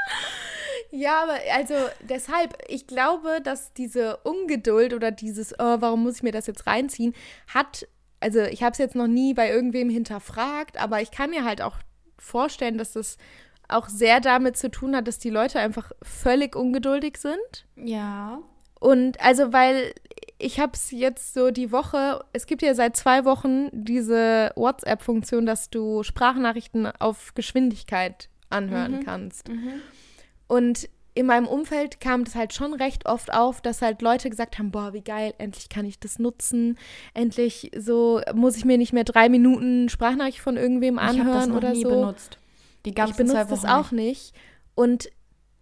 Ja, aber also deshalb, ich glaube, dass diese Ungeduld oder dieses, oh, warum muss ich mir das jetzt reinziehen, hat, also ich habe es jetzt noch nie bei irgendwem hinterfragt, aber ich kann mir halt auch vorstellen, dass das auch sehr damit zu tun hat, dass die Leute einfach völlig ungeduldig sind. Ja. Und also, weil ich habe es jetzt so die Woche, es gibt ja seit zwei Wochen diese WhatsApp-Funktion, dass du Sprachnachrichten auf Geschwindigkeit anhören mhm. kannst. Mhm. Und in meinem Umfeld kam das halt schon recht oft auf, dass halt Leute gesagt haben, boah, wie geil, endlich kann ich das nutzen, endlich so muss ich mir nicht mehr drei Minuten Sprachnachricht von irgendwem anhören ich das noch oder nie so. Benutzt. Die ganzen ich benutze das auch nicht. Und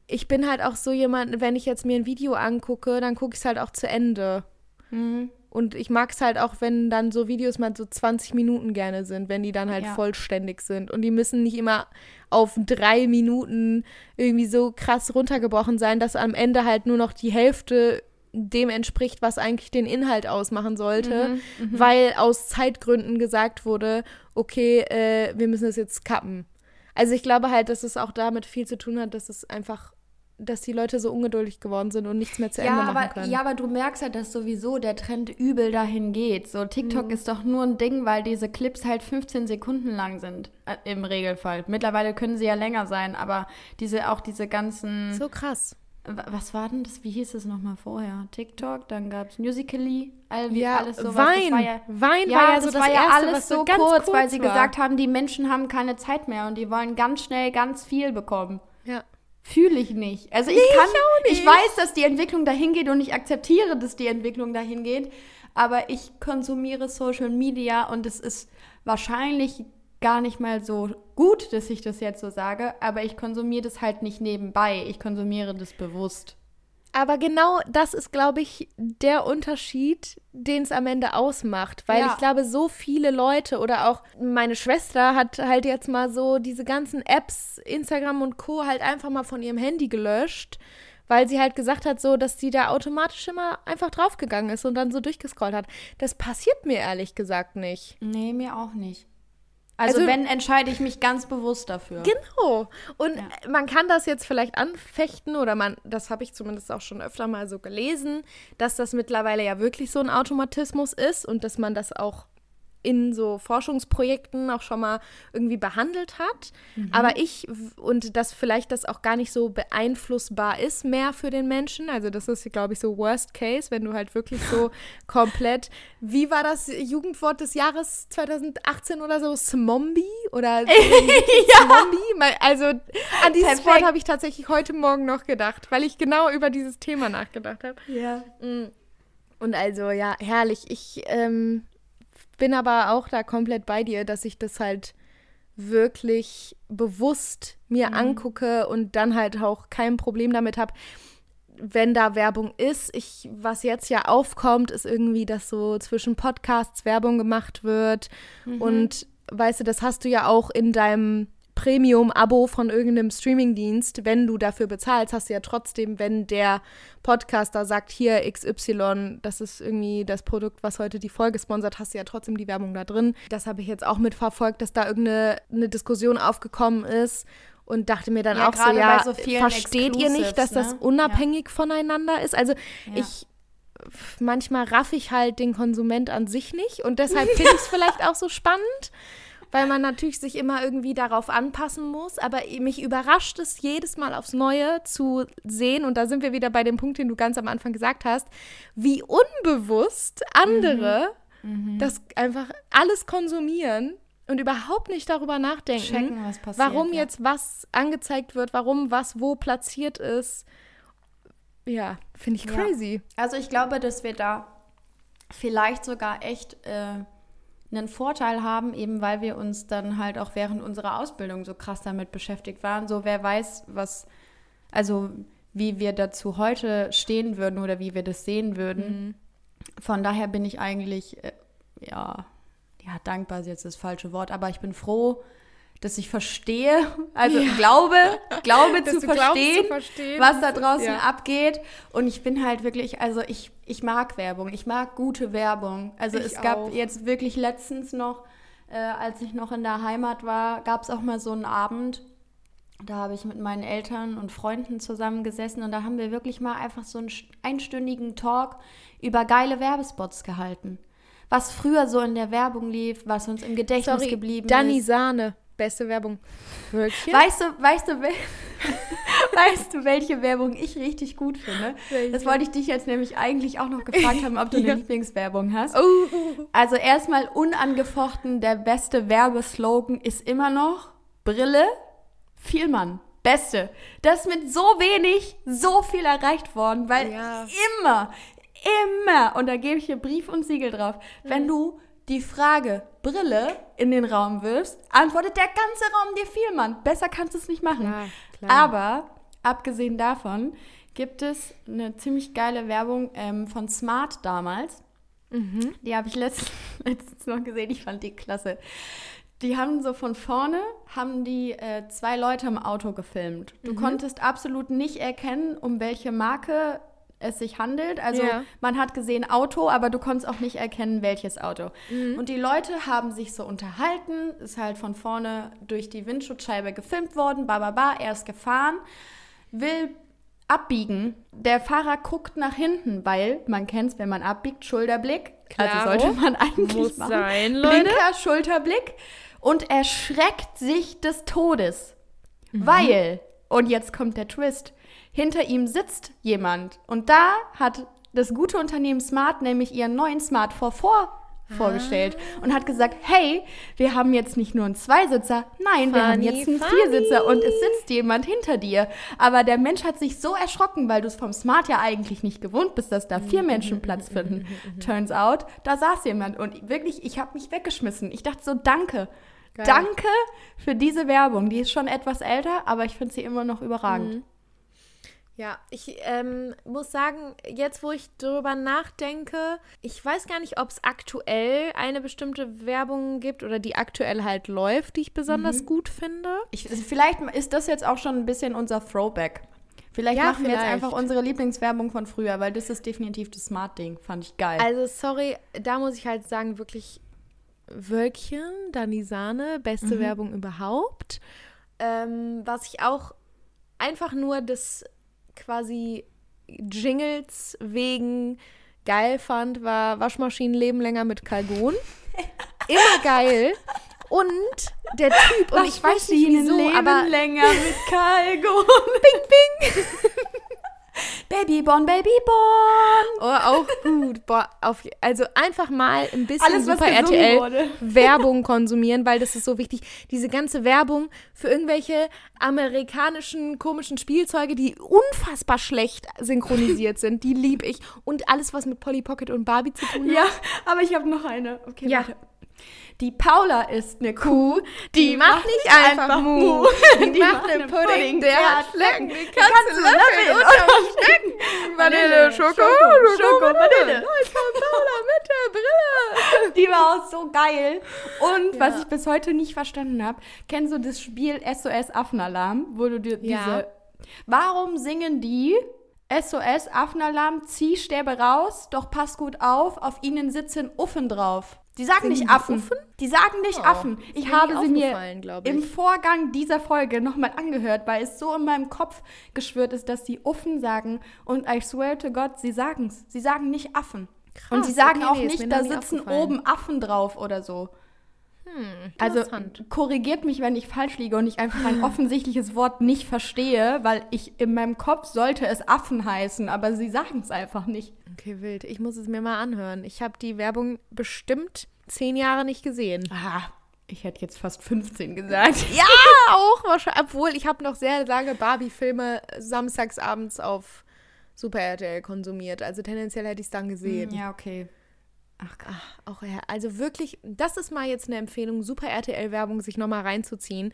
ich bin halt auch so jemand, wenn ich jetzt mir ein Video angucke, dann gucke ich es halt auch zu Ende. Mhm. Und ich mag es halt auch, wenn dann so Videos mal so 20 Minuten gerne sind, wenn die dann halt ja. vollständig sind. Und die müssen nicht immer auf drei Minuten irgendwie so krass runtergebrochen sein, dass am Ende halt nur noch die Hälfte dem entspricht, was eigentlich den Inhalt ausmachen sollte, mhm, mhm. weil aus Zeitgründen gesagt wurde, okay, äh, wir müssen es jetzt kappen. Also ich glaube halt, dass es auch damit viel zu tun hat, dass es einfach dass die Leute so ungeduldig geworden sind und nichts mehr zu ja, Ende machen aber, können. Ja, aber du merkst halt, dass sowieso der Trend übel dahin geht. So, TikTok mhm. ist doch nur ein Ding, weil diese Clips halt 15 Sekunden lang sind, äh, im Regelfall. Mittlerweile können sie ja länger sein, aber diese, auch diese ganzen... So krass. was war denn das? Wie hieß es nochmal vorher? TikTok, dann gab es Musically, all, wie, Ja, alles sowas. Wein. War ja, Wein ja, war ja das so das war ja Erste, alles so ganz kurz, weil sie war. gesagt haben, die Menschen haben keine Zeit mehr und die wollen ganz schnell ganz viel bekommen. Ja. Fühle ich nicht. Also ich Nee, kann, ich ich weiß, dass die Entwicklung dahin geht und ich akzeptiere, dass die Entwicklung dahin geht, aber ich konsumiere Social Media und es ist wahrscheinlich gar nicht mal so gut, dass ich das jetzt so sage, aber ich konsumiere das halt nicht nebenbei. Ich konsumiere das bewusst. Aber genau das ist, glaube ich, der Unterschied, den es am Ende ausmacht. Weil Ja. ich glaube, so viele Leute oder auch meine Schwester hat halt jetzt mal so diese ganzen Apps, Instagram und Co. halt einfach mal von ihrem Handy gelöscht, weil sie halt gesagt hat, so, dass sie da automatisch immer einfach draufgegangen ist und dann so durchgescrollt hat. Das passiert mir ehrlich gesagt nicht. Nee, mir auch nicht. Also, Also- wenn, entscheide ich mich ganz bewusst dafür. Genau. Und Ja. man kann das jetzt vielleicht anfechten oder man, das habe ich zumindest auch schon öfter mal so gelesen, dass das mittlerweile ja wirklich so ein Automatismus ist und dass man das auch in so Forschungsprojekten auch schon mal irgendwie behandelt hat. Aber ich, und dass vielleicht das auch gar nicht so beeinflussbar ist mehr für den Menschen. Also das ist, glaube ich, so Worst Case, wenn du halt wirklich so komplett, wie war das Jugendwort des Jahres 2018 oder so? Smombie? Oder Smombie? Mal- Also an dieses Perfekt. Wort habe ich tatsächlich heute Morgen noch gedacht, weil ich genau über dieses Thema nachgedacht habe. Ja. Und also, ja, herrlich. Ich ähm, bin aber auch da komplett bei dir, dass ich das halt wirklich bewusst mir angucke und dann halt auch kein Problem damit habe, wenn da Werbung ist. Ich, was jetzt ja aufkommt, ist irgendwie, dass so zwischen Podcasts Werbung gemacht wird. Und weißt du, das hast du ja auch in deinem Premium-Abo von irgendeinem Streamingdienst. Wenn du dafür bezahlst, hast du ja trotzdem, wenn der Podcaster sagt, hier XY, das ist irgendwie das Produkt, was heute die Folge sponsert, hast du ja trotzdem die Werbung da drin. Das habe ich jetzt auch mitverfolgt, dass da irgendeine eine Diskussion aufgekommen ist und dachte mir dann Ja, auch so, ja, so versteht ihr nicht, dass Exclusives, das ne? unabhängig voneinander ist? Also ich manchmal raff ich halt den Konsument an sich nicht und deshalb finde ich es vielleicht auch so spannend, weil man natürlich sich immer irgendwie darauf anpassen muss, aber mich überrascht es jedes Mal aufs Neue zu sehen und da sind wir wieder bei dem Punkt, den du ganz am Anfang gesagt hast, wie unbewusst andere Mhm. das einfach alles konsumieren und überhaupt nicht darüber nachdenken, Checken, was passiert. warum ja. jetzt was angezeigt wird, warum was wo platziert ist. Ja, finde ich Ja. crazy. Also ich glaube, dass wir da vielleicht sogar echt äh, einen Vorteil haben, eben weil wir uns dann halt auch während unserer Ausbildung so krass damit beschäftigt waren. So wer weiß, was, also wie wir dazu heute stehen würden oder wie wir das sehen würden. Von daher bin ich eigentlich, äh, ja, ja, dankbar ist jetzt das falsche Wort, aber ich bin froh, dass ich verstehe, also glaube, glaube Dass zu verstehen, zu verstehen, was da draußen ja. abgeht. Und ich bin halt wirklich, also ich, ich mag Werbung, ich mag gute Werbung. Also Ich es gab auch. jetzt wirklich letztens noch, äh, als ich noch in der Heimat war, gab es auch mal so einen Abend. Da habe ich mit meinen Eltern und Freunden zusammengesessen und da haben wir wirklich mal einfach so einen st- einstündigen Talk über geile Werbespots gehalten. Was früher so in der Werbung lief, was uns im Gedächtnis Sorry, geblieben Danny ist. Sahne, beste Werbung. Wirklich? Weißt du, weißt du, wel- weißt du, welche Werbung ich richtig gut finde? Welche? Das wollte ich dich jetzt nämlich eigentlich auch noch gefragt haben, ob du eine Ja. Lieblingswerbung hast. Oh. Also erstmal unangefochten, der beste Werbeslogan ist immer noch Brille, Vielmann. Beste. Das ist mit so wenig so viel erreicht worden, weil Ja. immer, immer, und da gebe ich hier Brief und Siegel drauf, wenn du die Frage Brille in den Raum wirfst, antwortet der ganze Raum dir Vielmann. Besser kannst du es nicht machen. Klar. Aber abgesehen davon gibt es eine ziemlich geile Werbung ähm, von Smart damals. Die habe ich letztens, letztens noch gesehen. Ich fand die klasse. Die haben so von vorne, haben die äh, zwei Leute im Auto gefilmt. Du konntest absolut nicht erkennen, um welche Marke es sich handelt. Also Ja. man hat gesehen Auto, aber du konntest auch nicht erkennen, welches Auto. Und die Leute haben sich so unterhalten, ist halt von vorne durch die Windschutzscheibe gefilmt worden, ba, ba, ba, er ist gefahren, will abbiegen. Der Fahrer guckt nach hinten, weil man kennt es, wenn man abbiegt, Schulterblick. Klaro. Also sollte man eigentlich Muss machen. sein, Leute. Blinker, Schulterblick und erschreckt sich des Todes. Weil, Und jetzt kommt der Twist. Hinter ihm sitzt jemand. Und da hat das gute Unternehmen Smart nämlich ihren neuen Smart 4 vorgestellt und hat gesagt, hey, wir haben jetzt nicht nur einen Zweisitzer, nein, wir haben Funny, jetzt einen funny. Viersitzer und es sitzt jemand hinter dir. Aber der Mensch hat sich so erschrocken, weil du es vom Smart ja eigentlich nicht gewohnt bist, dass da vier Menschen Platz finden. Turns out, da saß jemand und wirklich, ich habe mich weggeschmissen. Ich dachte so, danke. Geil. Danke für diese Werbung. Die ist schon etwas älter, aber ich finde sie immer noch überragend. Ja, ich ähm, muss sagen, jetzt wo ich drüber nachdenke, ich weiß gar nicht, ob es aktuell eine bestimmte Werbung gibt oder die aktuell halt läuft, die ich besonders Mhm. gut finde. Ich, vielleicht ist das jetzt auch schon ein bisschen unser Throwback. Vielleicht Ja, machen wir jetzt vielleicht. einfach unsere Lieblingswerbung von früher, weil das ist definitiv das Smart-Ding. Fand ich geil. Also, sorry, da muss ich halt sagen, wirklich Wölkchen, Dani Sahne, beste Werbung überhaupt. Ähm, was ich auch einfach nur des quasi Jingles wegen geil fand, war Waschmaschinen leben länger mit Kalgon. Immer geil. Und der Typ, und ich weiß nicht wieso, leben aber länger mit Kalgon. bing, bing. Babyborn, Babyborn. Oh, auch gut. Boah, auf, also einfach mal ein bisschen Alles, Super RTL wurde. Werbung konsumieren, weil das ist so wichtig. Diese ganze Werbung für irgendwelche amerikanischen komischen Spielzeuge, die unfassbar schlecht synchronisiert sind, die liebe ich. Und alles, was mit Polly Pocket und Barbie zu tun hat. Ja, aber ich habe noch eine. Okay, Ja. warte. Die Paula ist eine Kuh, Die macht nicht einfach Mu. Die macht einen Pudding, der hat Flecken. Die kannst Katze du löffeln unterm Stecken. Vanille, Schoko, Schoko, Schoko, Vanille. Von Paula mit der Brille. Die war auch so geil. Und was Ja. ich bis heute nicht verstanden habe, kennst du das Spiel SOS Affenalarm, wo du dir Ja. diese. Warum singen die SOS Affenalarm, zieh Stäbe raus, doch pass gut auf, auf ihnen sitzen Uffen drauf. Die sagen Singen nicht Affen. Uffen? Die sagen nicht Oh, Affen. Ich habe sie mir im Vorgang dieser Folge nochmal angehört, weil es so in meinem Kopf geschwört ist, dass sie Uffen sagen. Und I swear to God, sie sagen es. Sie sagen nicht Affen. Krass, und sie sagen okay, auch nee, nicht, da sitzen oben Affen drauf oder so. Hm, Also korrigiert mich, wenn ich falsch liege und ich einfach ein offensichtliches Wort nicht verstehe, weil ich in meinem Kopf sollte es Affen heißen, aber sie sagen es einfach nicht. Okay, wild. Ich muss es mir mal anhören. Ich habe die Werbung bestimmt zehn Jahre nicht gesehen. Ah, ich hätte jetzt fast 15 gesagt. Ja, auch wahrscheinlich. Obwohl, ich habe noch sehr lange Barbie-Filme samstagsabends auf Super RTL konsumiert. Also tendenziell hätte ich es dann gesehen. Ja, okay. Ach, krass. Auch also wirklich, das ist mal jetzt eine Empfehlung, Super RTL-Werbung sich nochmal reinzuziehen,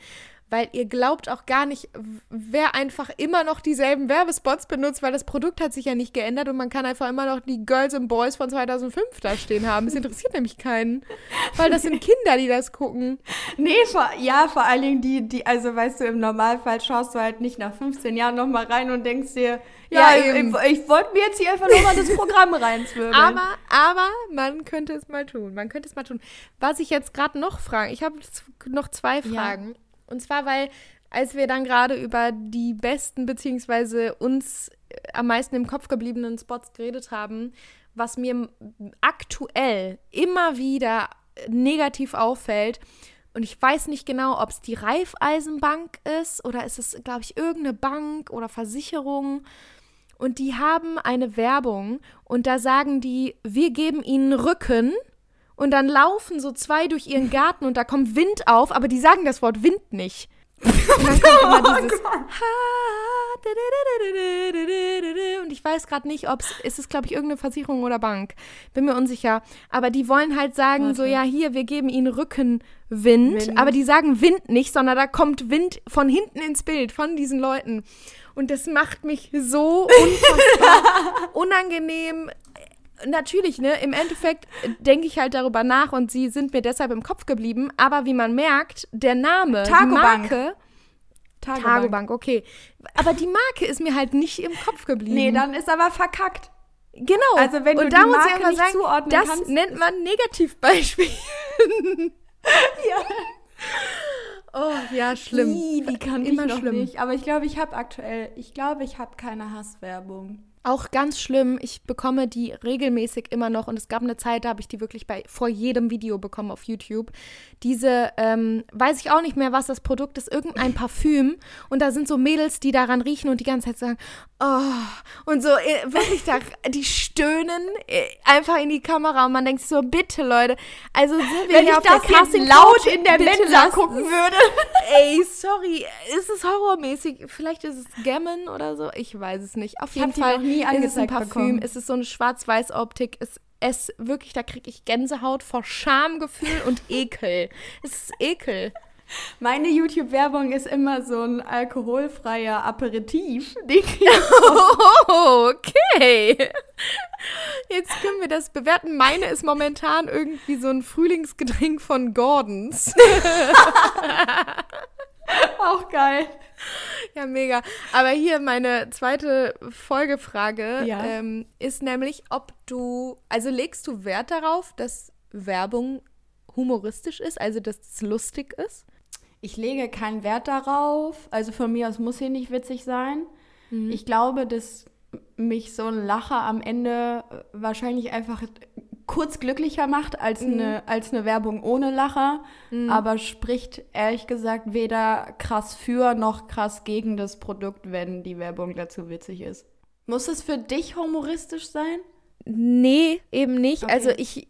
weil ihr glaubt auch gar nicht, wer einfach immer noch dieselben Werbespots benutzt, weil das Produkt hat sich ja nicht geändert und man kann einfach immer noch die Girls and Boys von 2005 da stehen haben. Es interessiert nämlich keinen, weil das sind Kinder, die das gucken. Nee, vor, ja, vor allen Dingen die, die, also weißt du, im Normalfall schaust du halt nicht nach 15 Jahren nochmal rein und denkst dir, ja, Ja, ich, ich, wollte mir jetzt hier einfach nochmal das Programm reinzwirbeln. Aber, aber man könnte es mal tun. Man könnte es mal tun. Was ich jetzt gerade noch frage, ich habe noch zwei Ja. Und zwar, weil als wir dann gerade über die besten beziehungsweise uns äh, am meisten im Kopf gebliebenen Spots geredet haben, was mir aktuell immer wieder äh, negativ auffällt, und ich weiß nicht genau, ob es die Raiffeisenbank ist oder ist es, glaube ich, irgendeine Bank oder Versicherung. Und die haben eine Werbung und da sagen die, wir geben ihnen Rücken. Und dann laufen so zwei durch ihren Garten und da kommt Wind auf, aber die sagen das Wort Wind nicht. Und dann kommt immer dieses da. und ich weiß gerade nicht, ob es ist es glaube ich irgendeine Versicherung oder Bank. Bin mir unsicher, aber die wollen halt sagen so Warte. ja, hier wir geben ihnen Rückenwind, Wind. aber die sagen Wind nicht, sondern da kommt Wind von hinten ins Bild von diesen Leuten. Und das macht mich so unfassbar unangenehm. Natürlich, ne, im Endeffekt denke ich halt darüber nach und sie sind mir deshalb im Kopf geblieben. Aber wie man merkt, der Name, die Tagobank. Marke, Tagebank. Tagobank, okay. Aber die Marke ist mir halt nicht im Kopf geblieben. Nee, dann ist aber verkackt. Genau. Also wenn du und da die muss ich Marke aber nicht sagen, zuordnen das kannst, nennt man Negativbeispiel. Ja. Oh, ja, schlimm. Ih, die kann Immer ich noch schlimm. nicht. Aber ich glaube, ich habe aktuell, ich glaube, ich habe keine Hasswerbung. Auch ganz schlimm, ich bekomme die regelmäßig immer noch und es gab eine Zeit, da habe ich die wirklich bei vor jedem Video bekommen auf YouTube. Diese, ähm, weiß ich auch nicht mehr, was das Produkt ist, irgendein Parfüm und da sind so Mädels, die daran riechen und die ganze Zeit sagen, oh, und so äh, wirklich da, die stöhnen äh, einfach in die Kamera und man denkt so, bitte Leute, also sind wir Wenn hier ich auf das der Casting laut in der Mensa gucken würde. Ey, sorry, ist es horrormäßig? Vielleicht ist es Gammon oder so, ich weiß es nicht. Auf jeden die Fall noch nie ist es ein angezeigt Parfüm, bekommen. es ist so eine Schwarz-Weiß-Optik, es es wirklich, da kriege ich Gänsehaut vor Schamgefühl und Ekel. Es ist Ekel. Meine YouTube-Werbung ist immer so ein alkoholfreier Aperitif. Oh, okay. Jetzt können wir das bewerten. Meine ist momentan irgendwie so ein Frühlingsgetränk von Gordons. auch geil. Ja, mega. Aber hier meine zweite Folgefrage Ja. ähm, ist nämlich, ob du, also legst du Wert darauf, dass Werbung humoristisch ist, also dass es lustig ist? Ich lege keinen Wert darauf. Also von mir aus muss hier nicht witzig sein. Ich glaube, dass mich so ein Lacher am Ende wahrscheinlich einfach kurz glücklicher macht als, eine, als eine Werbung ohne Lacher. Aber spricht ehrlich gesagt weder krass für noch krass gegen das Produkt, wenn die Werbung dazu witzig ist. Muss es für dich humoristisch sein? Nee, eben nicht. Okay. Also ich,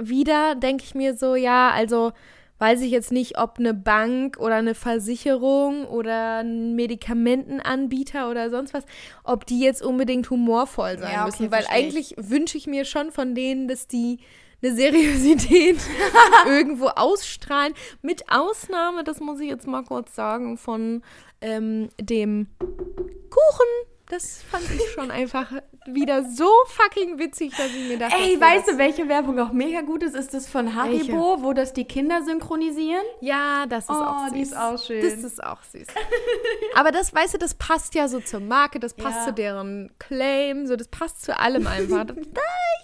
wieder denke ich mir so, ja, also weiß ich jetzt nicht, ob eine Bank oder eine Versicherung oder ein Medikamentenanbieter oder sonst was, ob die jetzt unbedingt humorvoll sein Ja, okay, müssen. Weil eigentlich wünsche ich mir schon von denen, dass die eine Seriosität irgendwo ausstrahlen. Mit Ausnahme, das muss ich jetzt mal kurz sagen, von ähm, dem Kuchen. Das fand ich schon einfach wieder so fucking witzig, dass ich mir dachte, Ey, weißt du, welche Werbung auch mega gut ist? Ist das von Haribo, wo das die Kinder synchronisieren? Ja, das ist Oh, auch süß. die ist auch schön. Das ist auch süß. Aber das, weißt du, das passt ja so zur Marke, das passt Ja. zu deren Claim, so das passt zu allem einfach.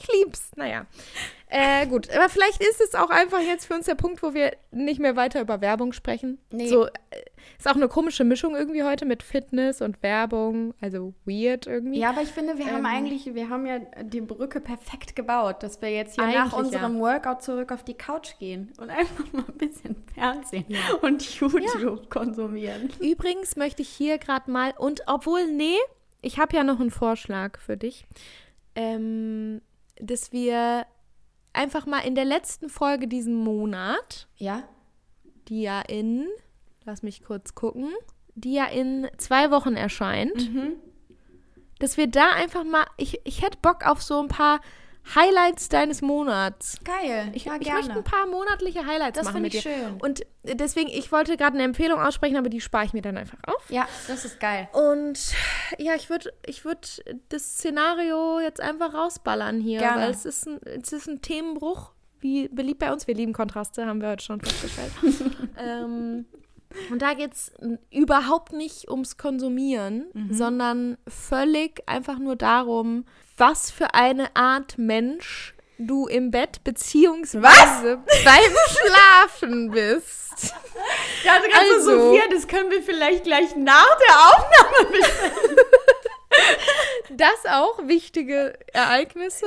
Ich lieb's. Naja. Äh, gut, aber vielleicht ist es auch einfach jetzt für uns der Punkt, wo wir nicht mehr weiter über Werbung sprechen. Nee. So, äh, ist auch eine komische Mischung irgendwie heute mit Fitness und Werbung, also weird irgendwie. Ja, aber ich finde, wir haben Ähm. eigentlich, wir haben ja die Brücke perfekt gebaut, dass wir jetzt hier nach unserem Workout zurück auf die Couch gehen und einfach mal ein bisschen Fernsehen und YouTube konsumieren. Übrigens möchte ich hier gerade mal, und obwohl, nee, ich habe ja noch einen Vorschlag für dich, ähm, dass wir einfach mal in der letzten Folge diesen Monat, Ja? die ja in, lass mich kurz gucken, die ja in zwei Wochen erscheint, dass wir da einfach mal, ich, ich hätte Bock auf so ein paar Highlights deines Monats. Geil. Ich, ja, ich gerne. möchte ein paar monatliche Highlights Das machen finde mit ich schön. Und deswegen, ich wollte gerade eine Empfehlung aussprechen, aber die spare ich mir dann einfach auf. ja, das ist geil. Und ja, ich würde ich würd das Szenario jetzt einfach rausballern hier, Gerne. weil es ist, ein, es ist ein Themenbruch, wie beliebt bei uns. Wir lieben Kontraste, haben wir heute schon festgestellt. ähm, und da geht es überhaupt nicht ums Konsumieren, sondern völlig einfach nur darum, was für eine Art Mensch du im Bett beziehungsweise beim Schlafen bist. Ja, also, Also- Sophia, das können wir vielleicht gleich nach der Aufnahme besprechen. Das auch wichtige Ereignisse.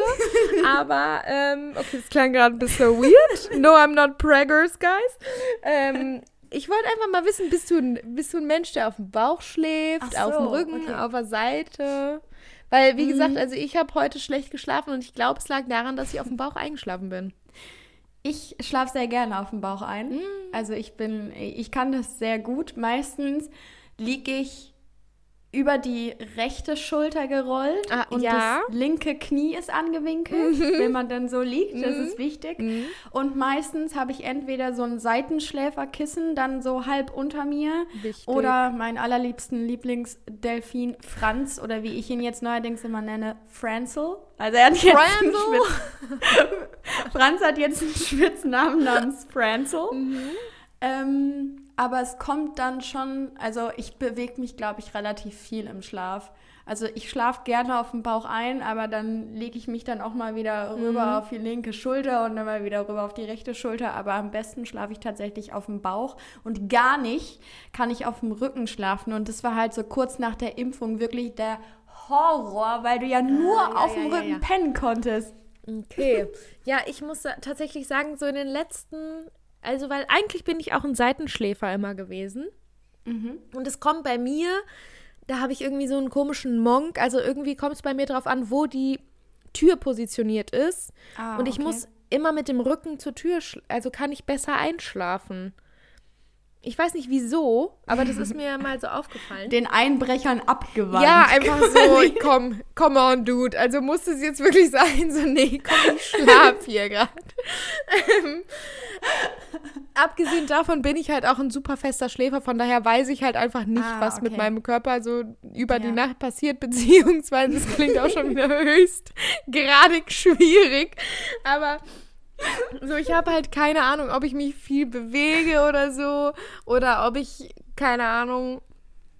Aber, ähm, okay, das klang gerade ein bisschen weird. No, I'm not preggers, guys. Ähm, ich wollte einfach mal wissen, bist du, ein, bist du ein Mensch, der auf dem Bauch schläft, Ach auf so, dem Rücken, okay. auf der Seite? Weil, wie gesagt, also ich habe heute schlecht geschlafen und ich glaube, es lag daran, dass ich auf dem Bauch eingeschlafen bin. Ich schlafe sehr gerne auf dem Bauch ein. Mm. Also ich bin, ich kann das sehr gut. Meistens liege ich über die rechte Schulter gerollt Ah, und ja. das linke Knie ist angewinkelt, wenn man dann so liegt. Das ist wichtig. Und meistens habe ich entweder so ein Seitenschläferkissen dann so halb unter mir Wichtig. oder meinen allerliebsten Lieblingsdelfin Franz oder wie ich ihn jetzt neuerdings immer nenne, Franzel. Also er hat jetzt einen Franzel? Spitz Franz hat jetzt einen Spitznamen namens Franzel. Mhm. Ähm, aber es kommt dann schon, also ich bewege mich, glaube ich, relativ viel im Schlaf. Also ich schlafe gerne auf dem Bauch ein, aber dann lege ich mich dann auch mal wieder rüber Mhm. auf die linke Schulter und dann mal wieder rüber auf die rechte Schulter. Aber am besten schlafe ich tatsächlich auf dem Bauch und gar nicht kann ich auf dem Rücken schlafen. Und das war halt so kurz nach der Impfung wirklich der Horror, weil du ja nur ja, auf ja, dem ja, Rücken pennen konntest. Okay. Ja, ich muss tatsächlich sagen, so in den letzten, also weil eigentlich bin ich auch ein Seitenschläfer immer gewesen. Und es kommt bei mir, da habe ich irgendwie so einen komischen Monk, also irgendwie kommt es bei mir drauf an, wo die Tür positioniert ist. Ah, und ich okay. muss immer mit dem Rücken zur Tür, also kann ich besser einschlafen. Ich weiß nicht wieso, aber das ist mir mal so aufgefallen. Den Einbrechern abgewandt. Ja, einfach so, komm, come on, dude. Also muss es jetzt wirklich sein? So, nee, komm, ich schlaf hier gerade. Ähm, abgesehen davon bin ich halt auch ein super fester Schläfer, von daher weiß ich halt einfach nicht, Ah, was mit okay. meinem Körper so über die Ja. Nacht passiert, beziehungsweise es klingt auch schon wieder höchst gradig schwierig. Aber so, ich habe halt keine Ahnung, ob ich mich viel bewege oder so oder ob ich, keine Ahnung,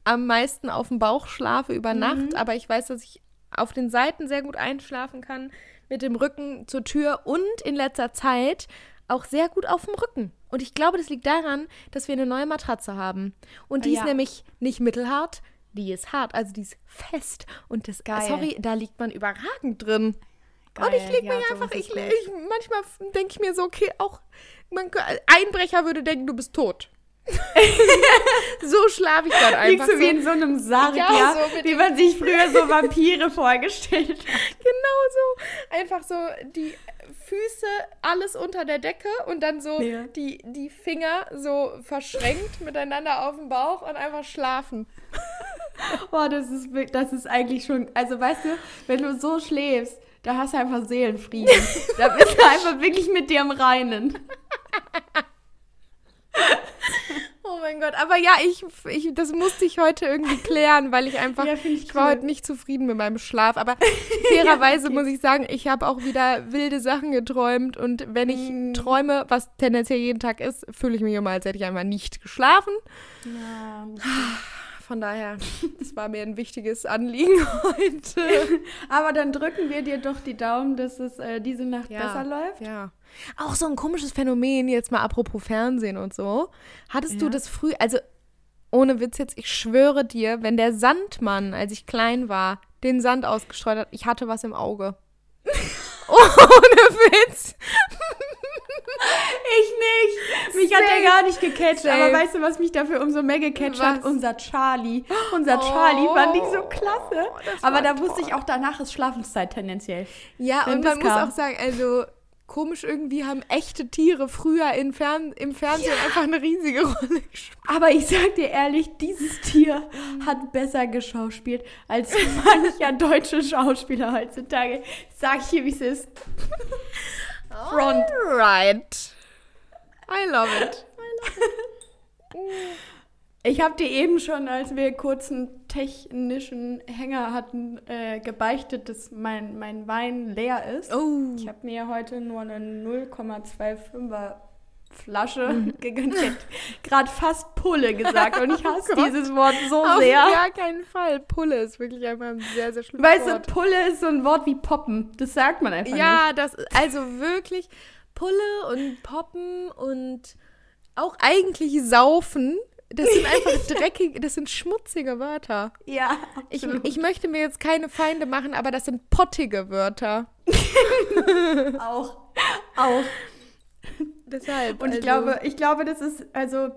am meisten auf dem Bauch schlafe über Nacht, aber ich weiß, dass ich auf den Seiten sehr gut einschlafen kann, mit dem Rücken zur Tür und in letzter Zeit auch sehr gut auf dem Rücken. Und ich glaube, das liegt daran, dass wir eine neue Matratze haben. Und die Ja. ist nämlich nicht mittelhart, die ist hart, also die ist fest. Und das, Geil. sorry, da liegt man überragend drin. Geil, Und ich leg ja, mich einfach, ich, ich manchmal denke ich mir so, okay, auch man, Einbrecher würde denken, du bist tot. so schlafe ich dann einfach. Liegst du so. wie in so einem Sarg, Ja, ja, so wie man sich früher so Vampire vorgestellt hat. Genau so. Einfach so die Füße alles unter der Decke und dann so Ja. die, die Finger so verschränkt miteinander auf dem Bauch und einfach schlafen. Boah, das ist, das ist eigentlich schon, also weißt du, wenn du so schläfst, da hast du einfach Seelenfrieden. da bist du einfach wirklich mit dir im Reinen. Oh mein Gott, aber ja, ich, ich das musste ich heute irgendwie klären, weil ich einfach, Ja, ich ich war cool. heute nicht zufrieden mit meinem Schlaf. Aber fairerweise okay. muss ich sagen, ich habe auch wieder wilde Sachen geträumt und wenn ich Mm. träume, was tendenziell jeden Tag ist, fühle ich mich immer, als hätte ich einfach nicht geschlafen. Ja. Von daher, das war mir ein wichtiges Anliegen heute. Aber dann drücken wir dir doch die Daumen, dass es äh, diese Nacht Ja. besser läuft. Ja. Auch so ein komisches Phänomen, jetzt mal apropos Fernsehen und so. Hattest du Ja. das früh, also ohne Witz jetzt, ich schwöre dir, wenn der Sandmann, als ich klein war, den Sand ausgestreut hat, ich hatte was im Auge. ohne Witz. Ich nicht. Mich hat Safe. er gar nicht gecatcht. Safe. Aber weißt du, was mich dafür umso mehr gecatcht hat? Was? Unser Charlie. Unser Oh, Charlie fand ich so klasse. das Aber da wusste ich auch, danach ist Schlafenszeit tendenziell. Ja, Wenn und man muss kam. auch sagen, also komisch irgendwie haben echte Tiere früher im Fernsehen einfach eine riesige Rolle gespielt. Aber ich sag dir ehrlich, dieses Tier hat besser geschauspielt als mancher deutsche Schauspieler heutzutage. Sag ich hier, wie es ist. Front. Right. I love it. Ich habe dir eben schon, als wir kurz einen technischen Hänger hatten, äh, gebeichtet, dass mein, mein Wein leer ist. Oh. Ich habe mir heute nur eine 0,25er Flasche gegönnt. Ich gerade fast Pulle gesagt und ich hasse Oh dieses Wort so Auf sehr. gar keinen Fall. Pulle ist wirklich einfach ein sehr, sehr schlimmes Weißt Wort. du, Pulle ist so ein Wort wie Poppen. Das sagt man einfach Ja, das also wirklich Pulle und Poppen und auch eigentlich Saufen. Das sind einfach dreckige, das sind schmutzige Wörter. nicht. Ja, Ich, absolut. ich möchte mir jetzt keine Feinde machen, aber das sind pottige Wörter. auch. Auch. Deshalb. Und ich also- glaube, ich glaube, das ist, also,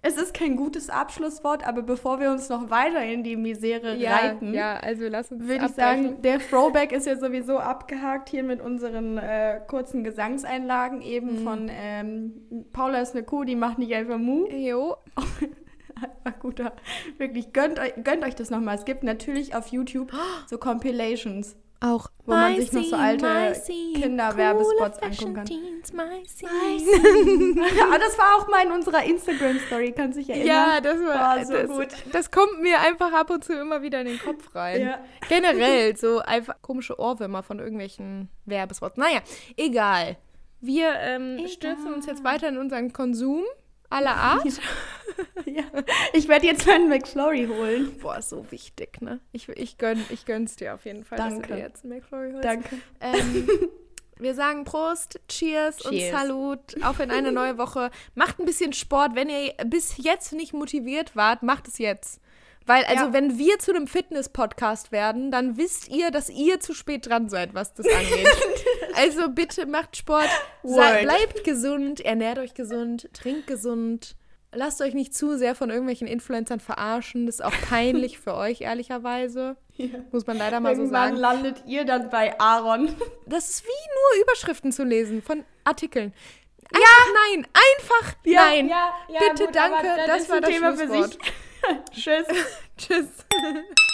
es ist kein gutes Abschlusswort, aber bevor wir uns noch weiter in die Misere ja, reiten, ja, also lass uns würde ich sagen, der Throwback ist ja sowieso abgehakt hier mit unseren äh, kurzen Gesangseinlagen eben Mhm. von ähm, Paula ist eine Kuh, die macht nicht einfach Mu. Jo, Einfach guter. Wirklich, gönnt euch, gönnt euch das nochmal. Es gibt natürlich auf YouTube so Compilations. Auch. Wo man sich noch so alte Kinderwerbespots angucken kann. Aber das war auch mal in unserer Instagram-Story, kannst du dich erinnern? Ja, das war, War so das, gut. das kommt mir einfach ab und zu immer wieder in den Kopf rein. Ja. Generell so einfach komische Ohrwürmer von irgendwelchen Werbespots. Naja, egal. Wir ähm, stürzen uns jetzt weiter in unseren Konsum aller Art. ja. Ich werde jetzt meinen McFlurry holen. Boah, so wichtig, ne? Ich, ich, gönn, ich gönn's dir auf jeden Fall, dass Danke. du dir jetzt einen McFlurry holst. Danke. Ähm, wir sagen Prost, Cheers, Cheers. und Salut auf in eine neue Woche. Macht ein bisschen Sport. Wenn ihr bis jetzt nicht motiviert wart, macht es jetzt. Weil, also, Ja. wenn wir zu einem Fitness-Podcast werden, dann wisst ihr, dass ihr zu spät dran seid, was das angeht. also, bitte macht Sport, sei, bleibt gesund, ernährt euch gesund, trinkt gesund. Lasst euch nicht zu sehr von irgendwelchen Influencern verarschen. Das ist auch peinlich für euch, ehrlicherweise. Muss man leider mal so Irgendwann sagen. landet ihr dann bei Aaron. Das ist wie nur Überschriften zu lesen von Artikeln. Einfach nein, einfach nein. ja, ja, Bitte, aber danke, das war das Thema für Schlusswort. sich. Tschüss. Tschüss.